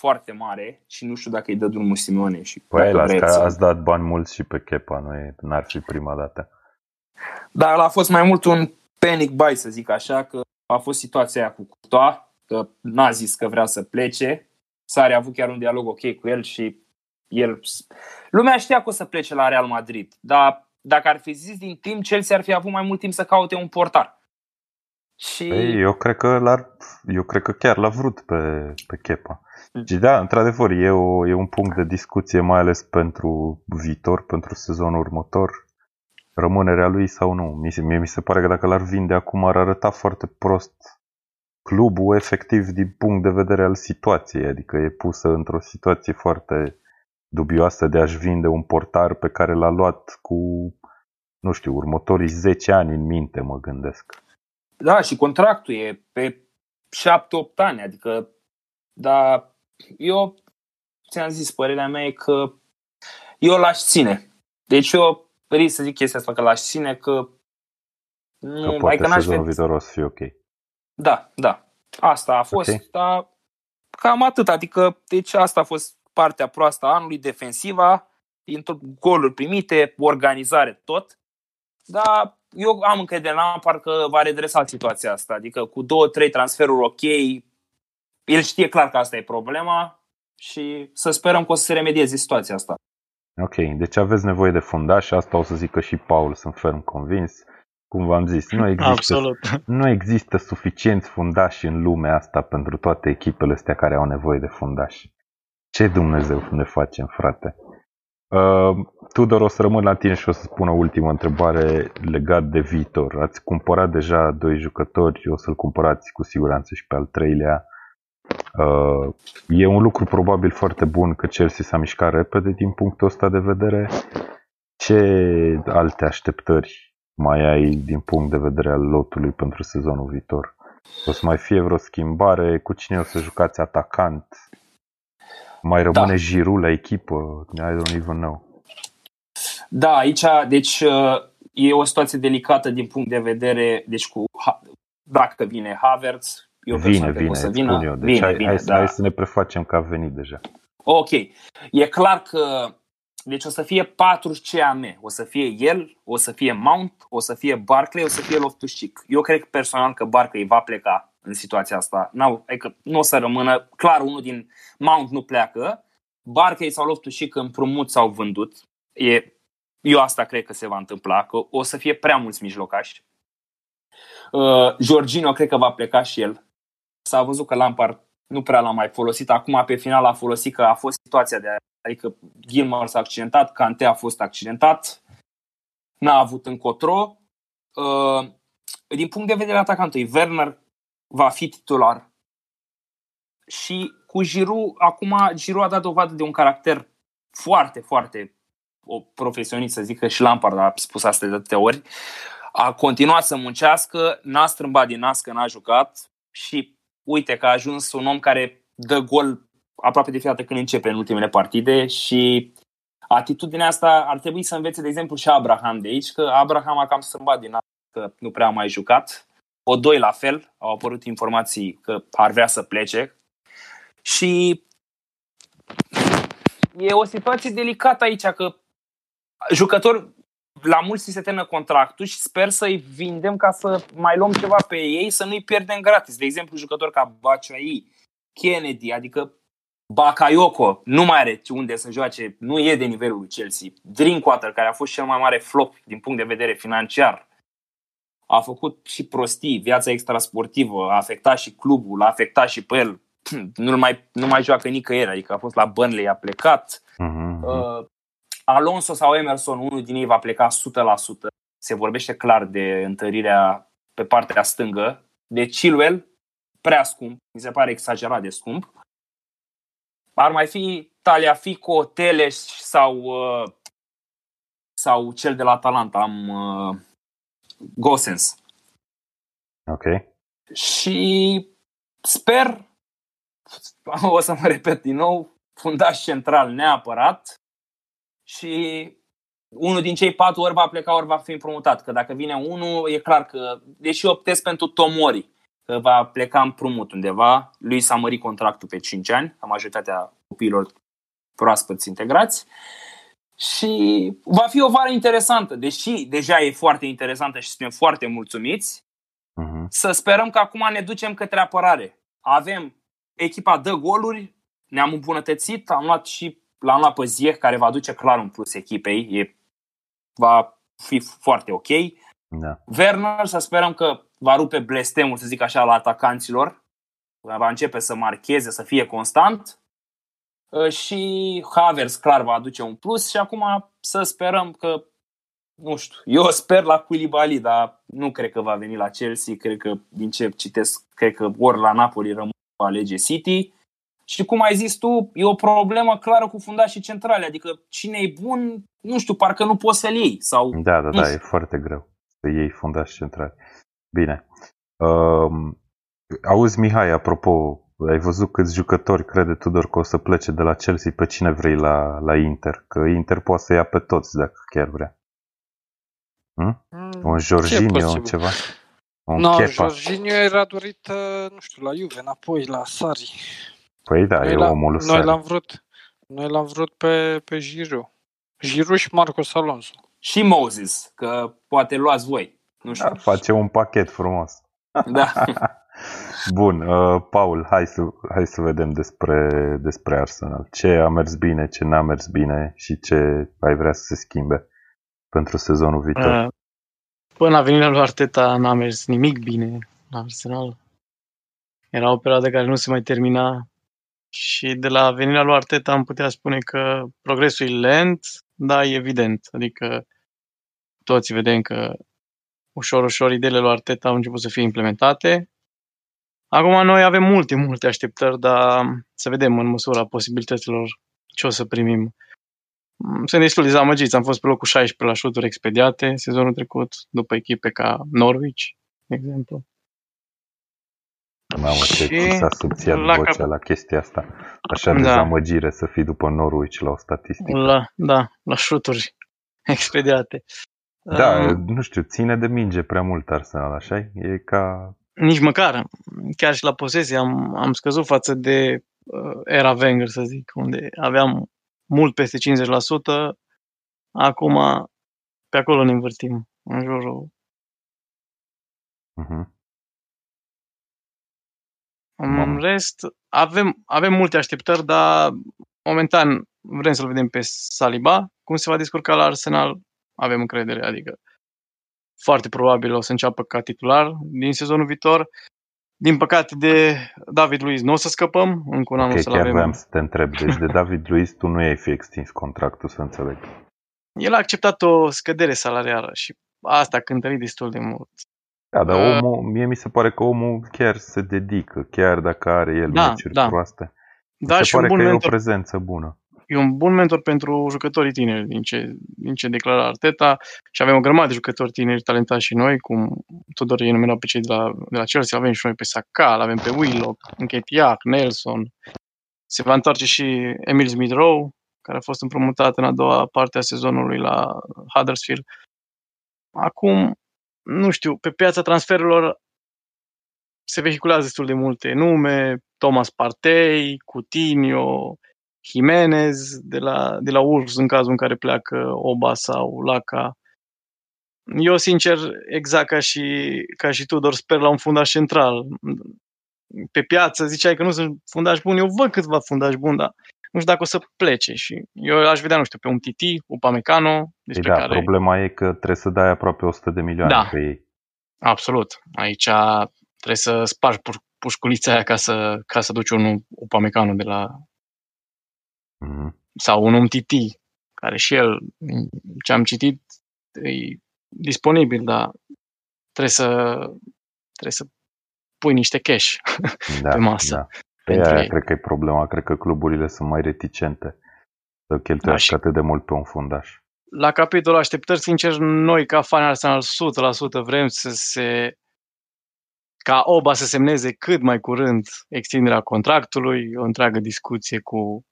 foarte mare și nu știu dacă îi dă drumul Simeone. Și păi, las că ați dat bani mulți și pe Kepa, nu n-ar fi prima dată. Dar a fost mai mult un panic buy, să zic așa, că a fost situația aia cu Courtois, că n-a zis că vrea să plece. Sari a avut chiar un dialog ok cu el și el... Lumea știa că o să plece la Real Madrid, dar dacă ar fi zis din timp, Chelsea ar fi avut mai mult timp să caute un portar. Și... Păi, eu, cred că l-ar, eu cred că chiar l-a vrut pe, pe Kepa. Mm. Și da, într-adevăr, e, o, e un punct de discuție, mai ales pentru viitor, pentru sezonul următor, rămânerea lui sau nu. Mie, mie mi se pare că dacă l-ar vinde acum ar arăta foarte prost clubul efectiv din punct de vedere al situației, adică e pusă într-o situație foarte dubioasă de a-și vinde un portar pe care l-a luat cu, nu știu, următorii 10 ani în minte, mă gândesc. Da, și contractul e pe 7-8 ani, adică, da, eu ți-am zis, părerea mea e că eu l-aș ține. Deci eu risc să zic chestia asta că l-aș ține, că nu, că poate adică sezonul viitor o să fie ok. Da, da. Asta a fost, okay. dar cam atât. Adică, deci asta a fost partea proastă a anului, defensiva, din tot goluri primite, organizare, tot. Dar eu am încredere în Lampard că va redresa situația asta. Adică cu două, trei transferuri ok, el știe clar că asta e problema și să sperăm că o să se remedieze situația asta. Ok, deci aveți nevoie de fundaș și asta o să zic că și Paul, sunt ferm convins cum v-am zis, nu există, Absolut. nu există suficienți fundași în lumea asta pentru toate echipele astea care au nevoie de fundași. Ce Dumnezeu ne facem, frate? Uh, Tudor, o să rămân la tine și o să spun o ultimă întrebare legat de viitor. Ați cumpărat deja doi jucători, o să-l cumpărați cu siguranță și pe al treilea. Uh, e un lucru probabil foarte bun că Chelsea s-a mișcat repede din punctul ăsta de vedere. Ce alte așteptări mai ai din punct de vedere al lotului pentru sezonul viitor? O să mai fie vreo schimbare? Cu cine o să jucați atacant? Mai rămâne da. Giroud la echipă? I don't even know. Da, aici, deci e o situație delicată din punct de vedere, deci cu dacă vine Havertz, eu vine, vine, o să vină. Eu. Deci vine, hai, vine, hai, da. hai să ne prefacem că a venit deja. Ok. E clar că deci o să fie patru CAM. O să fie el, o să fie Mount, o să fie Barclay, o să fie loftus -Cheek. Eu cred personal că Barclay va pleca în situația asta. N-au, adică nu o să rămână. Clar, unul din Mount nu pleacă. Barclay sau loftus -Cheek împrumut sau vândut. E, eu asta cred că se va întâmpla, că o să fie prea mulți mijlocași. Uh, Jorginho cred că va pleca și el. S-a văzut că Lampard nu prea l-a mai folosit. Acum pe final a folosit că a fost situația de Adică Gilmar s-a accidentat, Cante a fost accidentat, n-a avut încotro. Uh, din punct de vedere atacantului, Werner va fi titular. Și cu Giroud, acum Giroud a dat dovadă de un caracter foarte, foarte o profesionist, să zic că și Lampard a spus asta de atâtea ori. A continuat să muncească, n-a strâmbat din nas că n-a jucat și uite că a ajuns un om care dă gol aproape de fiecare când începe în ultimele partide și atitudinea asta ar trebui să învețe, de exemplu, și Abraham de aici, că Abraham a cam sâmbat din asta, că nu prea a mai jucat. O doi la fel, au apărut informații că ar vrea să plece. Și e o situație delicată aici, că jucători la mulți se termină contractul și sper să-i vindem ca să mai luăm ceva pe ei, să nu-i pierdem gratis. De exemplu, jucători ca Baciai, Kennedy, adică Bakayoko nu mai are unde să joace, nu e de nivelul lui Chelsea. Drinkwater, care a fost cel mai mare flop din punct de vedere financiar, a făcut și prostii, viața extrasportivă, a afectat și clubul, a afectat și pe el. *clears throat* Nu mai, nu mai joacă nicăieri, adică a fost la Burnley, a plecat. Uh-huh. Uh, Alonso sau Emerson, unul din ei va pleca 100%. Se vorbește clar de întărirea pe partea stângă. De Chilwell, prea scump, mi se pare exagerat de scump. Ar mai fi Taliafico, Teles sau, uh, sau cel de la Atalanta, am uh, Gosens. Ok. Și sper, o să mă repet din nou, fundaș central neapărat și unul din cei patru ori va pleca, ori va fi împrumutat. Că dacă vine unul, e clar că, deși optez pentru Tomori, că va pleca împrumut undeva. Lui s-a mărit contractul pe 5 ani, la majoritatea copiilor proaspăți integrați. Și va fi o vară interesantă, deși deja e foarte interesantă și suntem foarte mulțumiți. Uh-huh. Să sperăm că acum ne ducem către apărare. Avem echipa dă goluri, ne-am îmbunătățit, am luat și l-am luat pe Zieh, care va duce clar un plus echipei, e, va fi foarte ok. Da. Werner, să sperăm că va rupe blestemul, să zic așa, la atacanților. Va începe să marcheze, să fie constant. Ă, și Havers, clar, va aduce un plus și acum să sperăm că nu știu, eu sper la Koulibaly, dar nu cred că va veni la Chelsea, cred că din ce citesc, cred că ori la Napoli rămâne alege City. Și cum ai zis tu, e o problemă clară cu fundașii centrale, adică cine e bun, nu știu, parcă nu poți să-l iei. Sau, da, da, da, e foarte greu să iei fundași centrali. Bine. Uh, auzi, Mihai, apropo, ai văzut câți jucători crede Tudor că o să plece de la Chelsea pe cine vrei la, la Inter? Că Inter poate să ia pe toți dacă chiar vrea. Hm? Mm, un Jorginho, ceva? Un no, Kepa. Jorginho era dorit, nu știu, la Juve, înapoi, la Sari. Păi da, noi e omul lui Noi l-am vrut, noi l-am vrut pe, pe Giroud. Giroud și Marcos Alonso. Și Moses, că poate luați voi. Nu știu. Da, face un pachet frumos. Da. *laughs* Bun, uh, Paul, hai să, hai să vedem despre, despre Arsenal. Ce a mers bine, ce n-a mers bine și ce ai vrea să se schimbe pentru sezonul viitor. Uh, până a venit la Arteta n-a mers nimic bine la Arsenal. Era o perioadă care nu se mai termina și de la venirea lui Arteta am putea spune că progresul e lent, dar e evident. Adică toți vedem că ușor, ușor ideile lui Arteta au început să fie implementate. Acum noi avem multe, multe așteptări, dar să vedem în măsura posibilităților ce o să primim. Sunt destul de dezamăgiți. Am fost pe locul 16 la șuturi expediate sezonul trecut, după echipe ca Norwich, de exemplu. Mamă, ce s-a subțiat la vocea cap... la chestia asta. Așa de da. dezamăgire să fii după Norwich la o statistică. La, da, la șuturi *laughs* expediate. Da, um, nu știu, ține de minge prea mult Arsenal, așa E ca... Nici măcar. Chiar și la posesie am, am scăzut față de uh, era Wenger, să zic, unde aveam mult peste 50%. Acum, pe acolo ne învârtim, în jurul. Uh-huh. În rest, avem, avem multe așteptări, dar momentan vrem să-l vedem pe Saliba. Cum se va descurca la Arsenal, avem încredere, adică foarte probabil o să înceapă ca titular din sezonul viitor. Din păcate de David Luiz nu o să scăpăm, încă un an okay, o să chiar avem. vreau să te întreb, deci de David Luiz tu nu ai fi extins contractul, să înțeleg. El a acceptat o scădere salarială și asta a cântărit destul de mult. Da, dar uh, omul, mie mi se pare că omul chiar se dedică, chiar dacă are el da, meciuri da. proaste. Mi da, se și pare un bun că mentor. e o prezență bună e un bun mentor pentru jucătorii tineri, din ce, din ce declară Arteta. Și avem o grămadă de jucători tineri talentați și noi, cum Tudor e numerat pe cei de la, de la Chelsea, avem și noi pe Saka, avem pe Willock, Nketiah, Nelson, se va întoarce și Emil Smith-Rowe, care a fost împrumutat în a doua parte a sezonului la Huddersfield. Acum, nu știu, pe piața transferurilor se vehiculează destul de multe nume, Thomas Partey, Coutinho, Jimenez de la, de la Urs în cazul în care pleacă Oba sau Laca. Eu, sincer, exact ca și, ca și Tudor, sper la un fundaș central. Pe piață ziceai că nu sunt fundași buni, eu văd câțiva fundași buni, dar nu știu dacă o să plece și eu aș vedea, nu știu, pe un Titi, Upamecano, despre da, care... problema e că trebuie să dai aproape 100 de milioane da, pe ei. Absolut. Aici trebuie să spargi pușculița aia ca să, ca să duci un Upamecano de la, Mm-hmm. Sau un UMTT, care și el, ce am citit, e disponibil, dar trebuie să, trebuie să pui niște cash *laughs* da, pe masă. Da. Pe aia ei. cred că e problema. Cred că cluburile sunt mai reticente să cheltuiască da, atât de mult pe un fundaș. La capitolul așteptări, sincer, noi ca fani Arsenal 100% vrem să se ca Oba să semneze cât mai curând extinderea contractului, o întreagă discuție cu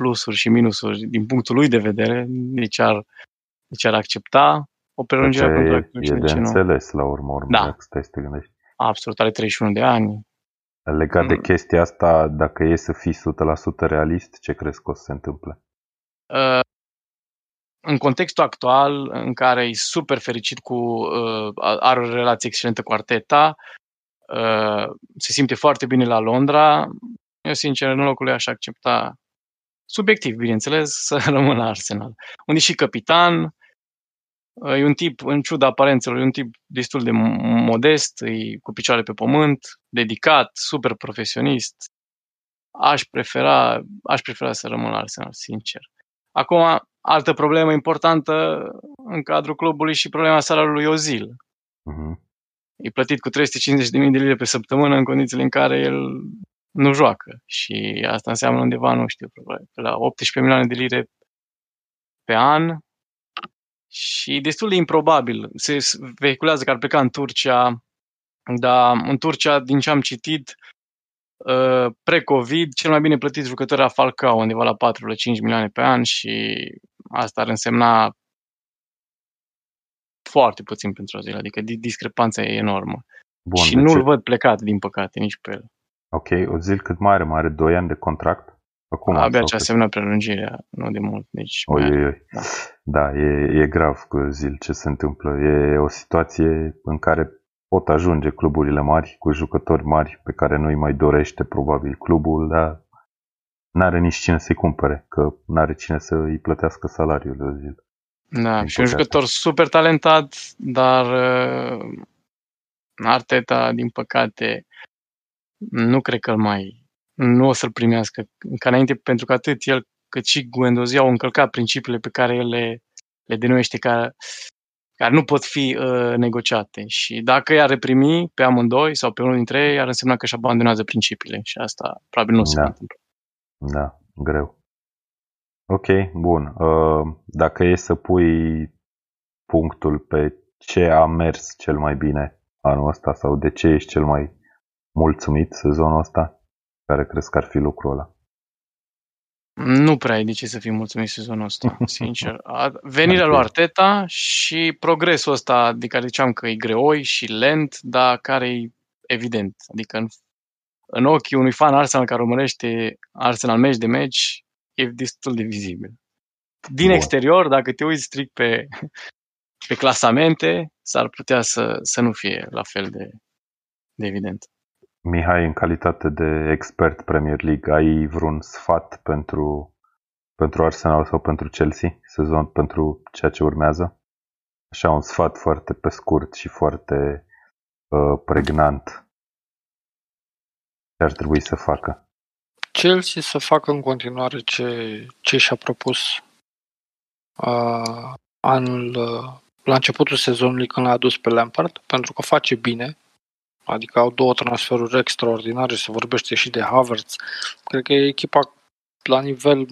plusuri și minusuri din punctul lui de vedere, deci ar, deci ar accepta o prelungire a contractului. E, e de înțeles la urmă, urmă da. dacă stai să te gândești. Absolut, are 31 de ani. Legat mm. de chestia asta, dacă e să fii 100% realist, ce crezi că o să se întâmple? Uh, în contextul actual, în care e super fericit cu, uh, are o relație excelentă cu Arteta, uh, se simte foarte bine la Londra, eu sincer în locul lui aș accepta subiectiv, bineînțeles, să *laughs* rămână Arsenal. Unde și capitan, e un tip, în ciuda aparențelor, e un tip destul de modest, e cu picioare pe pământ, dedicat, super profesionist. Aș prefera, aș prefera să rămân la Arsenal, sincer. Acum, altă problemă importantă în cadrul clubului și problema salariului Ozil. Mhm. E plătit cu 350.000 de lire pe săptămână în condițiile în care el nu joacă. Și asta înseamnă undeva, nu știu, probabil, pe la 18 milioane de lire pe an. Și destul de improbabil. Se vehiculează că ar pleca în Turcia, dar în Turcia, din ce am citit, uh, pre-COVID, cel mai bine plătit jucător era Falcao, undeva la 4,5 milioane pe an și asta ar însemna foarte puțin pentru o zi, adică di- discrepanța e enormă. Bun, și deci, nu-l văd plecat, din păcate, nici pe el. Ok, Ozil cât mai are? Mai are 2 ani de contract? Acum, Abia sau ce a cât? semnat prelungirea, nu de mult. Deci, Oi, mai- oi, oi. Da. Da, e, e grav cu Ozil ce se întâmplă. E o situație în care pot ajunge cluburile mari cu jucători mari pe care nu-i mai dorește probabil clubul, dar n-are nici cine să-i cumpere, că n-are cine să îi plătească salariul lui Ozil. Da, Din și un păcate. jucător super talentat, dar uh, Arteta, din păcate, nu cred că îl mai nu o să-l primească ca înainte, pentru că atât el cât și Guendouzi au încălcat principiile pe care el le, le denumește ca care nu pot fi uh, negociate. Și dacă i-ar reprimi pe amândoi sau pe unul dintre ei, ar însemna că își abandonează principiile și asta probabil nu o să Da. se întâmplă. Da, greu. Ok, bun. Uh, Dacă e să pui punctul pe ce a mers cel mai bine anul ăsta sau de ce ești cel mai mulțumit sezonul ăsta, care crezi că ar fi lucrul ăla? Nu prea ai de ce să fii mulțumit sezonul ăsta, *laughs* sincer. A- Venirea lui Ok. Arteta și progresul ăsta de care ziceam că e greoi și lent, dar care e evident. Adică în, în ochii unui fan Arsenal care urmărește Arsenal meci de meci, e destul de vizibil. Din Bun. exterior, dacă te uiți strict pe, pe clasamente, s-ar putea să, să nu fie la fel de, de evident. Mihai, în calitate de expert Premier League, ai vreun sfat pentru, pentru Arsenal sau pentru Chelsea, sezon pentru ceea ce urmează? Așa, un sfat foarte pe scurt și foarte uh, pregnant. Ce ar trebui să facă? Chelsea să facă în continuare ce, ce și-a propus uh, anul, uh, la începutul sezonului când l-a adus pe Lampard, pentru că face bine, adică au două transferuri extraordinare, se vorbește și de Havertz. Cred că e echipa la nivel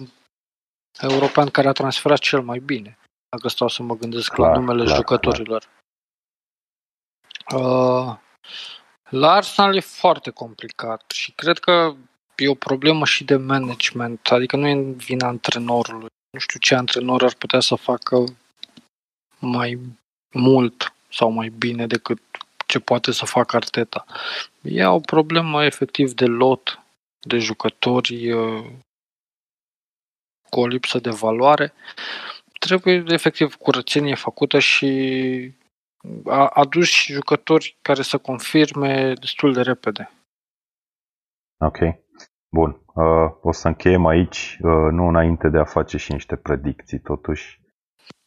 european care a transferat cel mai bine, dacă stau să mă gândesc Clar, la numele clar, jucătorilor. Uh, la Arsenal e foarte complicat și cred că e o problemă și de management, adică nu e în vina antrenorului. Nu știu ce antrenor ar putea să facă mai mult sau mai bine decât ce poate să facă Arteta. E o problemă efectiv de lot, de jucători uh, cu o lipsă de valoare. Trebuie efectiv curățenie făcută și a adus și jucători care să confirme destul de repede. Ok. Bun. Uh, o să încheiem aici, uh, nu înainte de a face și niște predicții, totuși.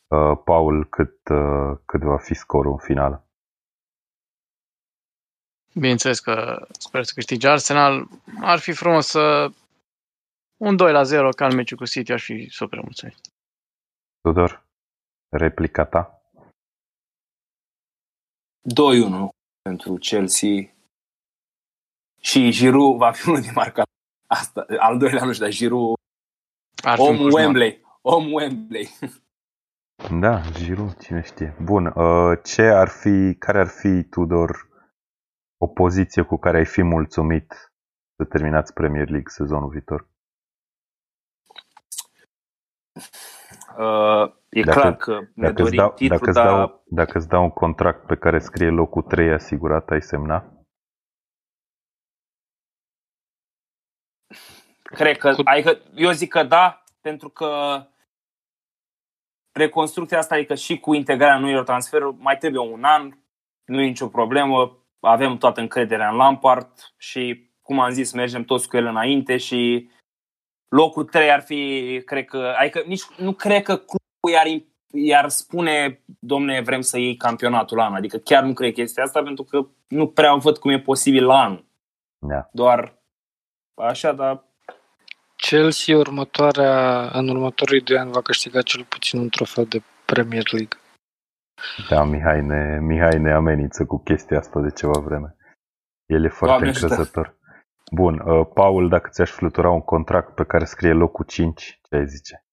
Uh, Paul, cât, uh, cât va fi scorul în final? Bineînțeles că sper să câștige Arsenal. Ar fi frumos să un 2 la 0 ca în meciul cu City, aș fi super mulțumit. Tudor, replica ta? 2-1 pentru Chelsea. Și Giroud va fi unul din marca. Asta, al doilea nu știu, dar Giroud, Ar fi un om coșmar. Wembley. Om Wembley. Da, Giroud, cine știe. Bun, uh, ce ar fi, care ar fi, Tudor, o poziție cu care ai fi mulțumit să terminați Premier League sezonul viitor? Uh, e Dacă- clar că ne Dacă îți, dorim dau, titlul, dacă, îți dar dau, dacă îți dau un contract pe care scrie locul 3 asigurat, ai semna? cred că, Cu- adică eu zic că da, pentru că reconstrucția asta, adică și cu integrarea noilor transferuri, mai trebuie un an, nu e nicio problemă, avem toată încrederea în Lampard și, cum am zis, mergem toți cu el înainte și locul 3 ar fi, cred că, adică nici, nu cred că clubul i-ar, i-ar spune, domne, vrem să iei campionatul la anul, adică chiar nu cred chestia asta, pentru că nu prea văd cum e posibil la anul, Da. doar așa, dar Ce Chelsea următoarea, în următorii doi ani va câștiga cel puțin un trofeu de Premier League. Da, Mihai ne, Mihai ne amenință cu chestia asta de ceva vreme. El e foarte Doamne ajută. încrezător. Bun, uh, Paul, dacă ți-aș flutura un contract pe care scrie locul 5, ce ai zice?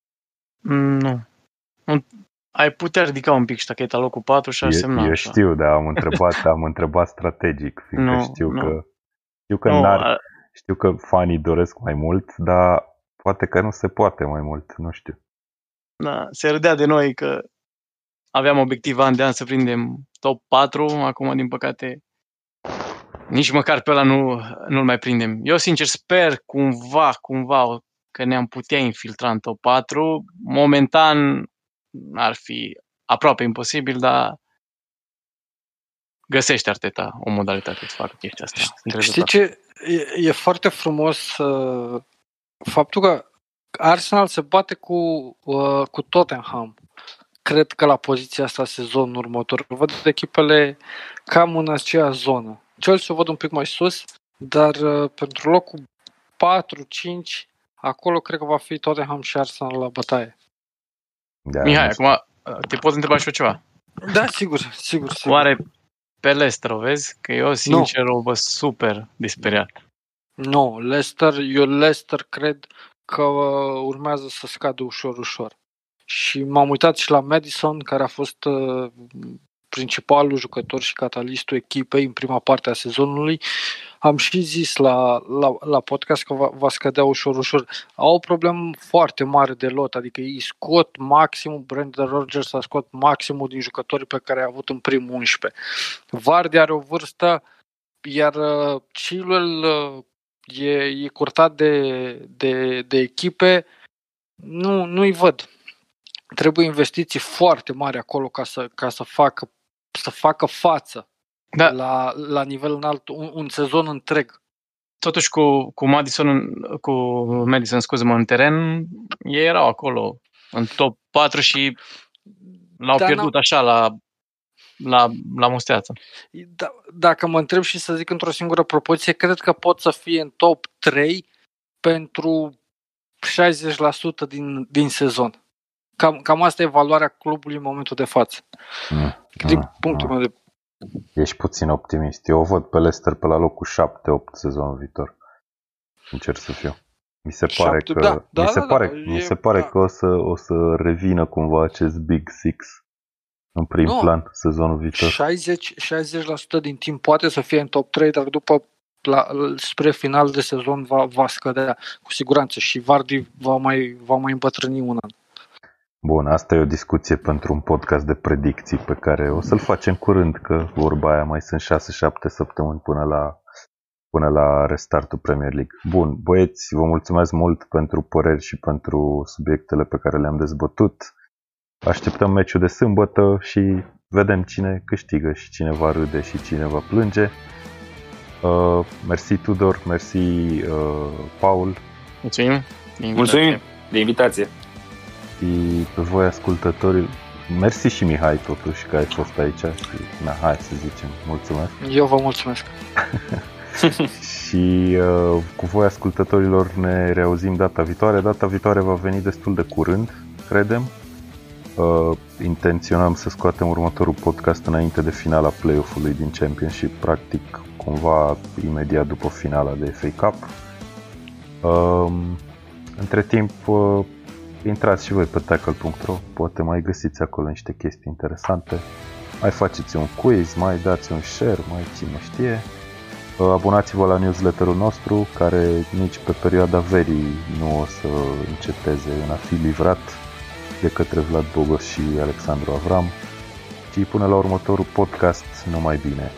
Mm, Nu. Nu. Ai putea ridica un pic ștacheta locul 4 și ar semna eu, eu așa. știu, dar am întrebat, *laughs* am întrebat strategic, fiindcă Nu, știu nu. că știu că Nu, n-ar, a- știu că fanii doresc mai mult, dar poate că nu se poate mai mult, nu știu. da, se râdea de noi că aveam obiectiv an de an să prindem top 4, acum din păcate nici măcar pe ăla nu, nu-l mai prindem. Eu sincer sper cumva, cumva că ne-am putea infiltra în top 4. Momentan ar fi aproape imposibil, dar găsește Arteta o modalitate să facă chestia asta. Sunt Știi încrezător. ce? E, e foarte frumos uh, faptul că Arsenal se bate cu, uh, cu Tottenham. Cred că la poziția asta sezonul următor. Văd echipele cam în aceeași zonă. Chelsea o văd un pic mai sus, dar uh, pentru locul 4-5, acolo cred că va fi Tottenham și Arsenal la bătaie. Da, Mihai, nu știu. acum te pot întreba și eu ceva. Da, sigur, sigur, sigur. Oare pe Leicester o vezi? Că eu sincer o văd super disperiat. Nu, Leicester, eu Leicester cred că uh, urmează să scadă ușor, ușor. Și m-am uitat și la Madison, care a fost uh, principalul jucător și catalistul echipei în prima parte a sezonului. Am și zis la, la, la podcast că va, va scădea ușor, ușor. Au o problemă foarte mare de lot, adică ei scot maximum, Brandon Rodgers a scot maximul din jucătorii pe care a avut în primul 11. Vardy are o vârstă, iar uh, Chilwell uh, e, e curtat de, de, de echipe, nu, nu-i văd. Trebuie investiții foarte mari acolo ca să, ca să, facă, să facă față Da. la, la nivel înalt un, un sezon întreg. Totuși cu, cu Madison, în- cu Madison, scuze-mă, în teren, ei erau acolo în top 4 și l-au Dar pierdut așa la, la, la musteață. Da, dacă mă întreb și să zic într-o singură propoziție, cred că pot să fie în top 3 pentru 60% din, din sezon. Cam, cam asta e valoarea clubului în momentul de față. Mm, Din mm, punctul mm. meu de Ești puțin optimist. Eu o văd pe Leicester pe la locul 7-8 sezonul viitor. Încerc să fiu. Mi se pare Șapte- că, da, da, mi se da, pare, da, mi e- se pare da. că o să, o să revină cumva acest Big Six în prim Nu. plan sezonul viitor. 60, 60% din timp poate să fie în top 3, dar după la, spre final de sezon va, va scădea cu siguranță și Vardy va mai, va mai îmbătrâni un an. Bun, asta e o discuție pentru un podcast de predicții pe care o să-l facem curând, că vorba aia mai sunt 6-7 săptămâni până la, până la restartul Premier League. Bun, băieți, vă mulțumesc mult pentru păreri și pentru subiectele pe care le-am dezbătut. Așteptăm meciul de sâmbătă și vedem cine câștigă și cine va râde și cine va plânge. Uh, mersi Tudor, mersi uh, Paul Mulțumim. de invitație. Mulțumim de invitație. Și pe voi ascultătorii. Mersi și Mihai totuși că ai fost aici și na, hai să zicem, mulțumesc. Eu vă mulțumesc. *laughs* și uh, cu voi ascultătorilor ne reauzim data viitoare. Data viitoare va veni destul de curând, credem. Uh, intenționăm să scoatem următorul podcast înainte de finala play-off-ului din Championship, practic cumva imediat după finala de FA Cup. Uh, între timp, uh, intrați și voi pe tackle.ro, poate mai găsiți acolo niște chestii interesante. Mai faceți un quiz, mai dați un share, mai cine știe. Uh, Abonați-vă la newsletterul nostru, care nici pe perioada verii nu o să înceteze în a fi livrat de către Vlad Bogos și Alexandru Avram. Și până la următorul podcast, numai bine!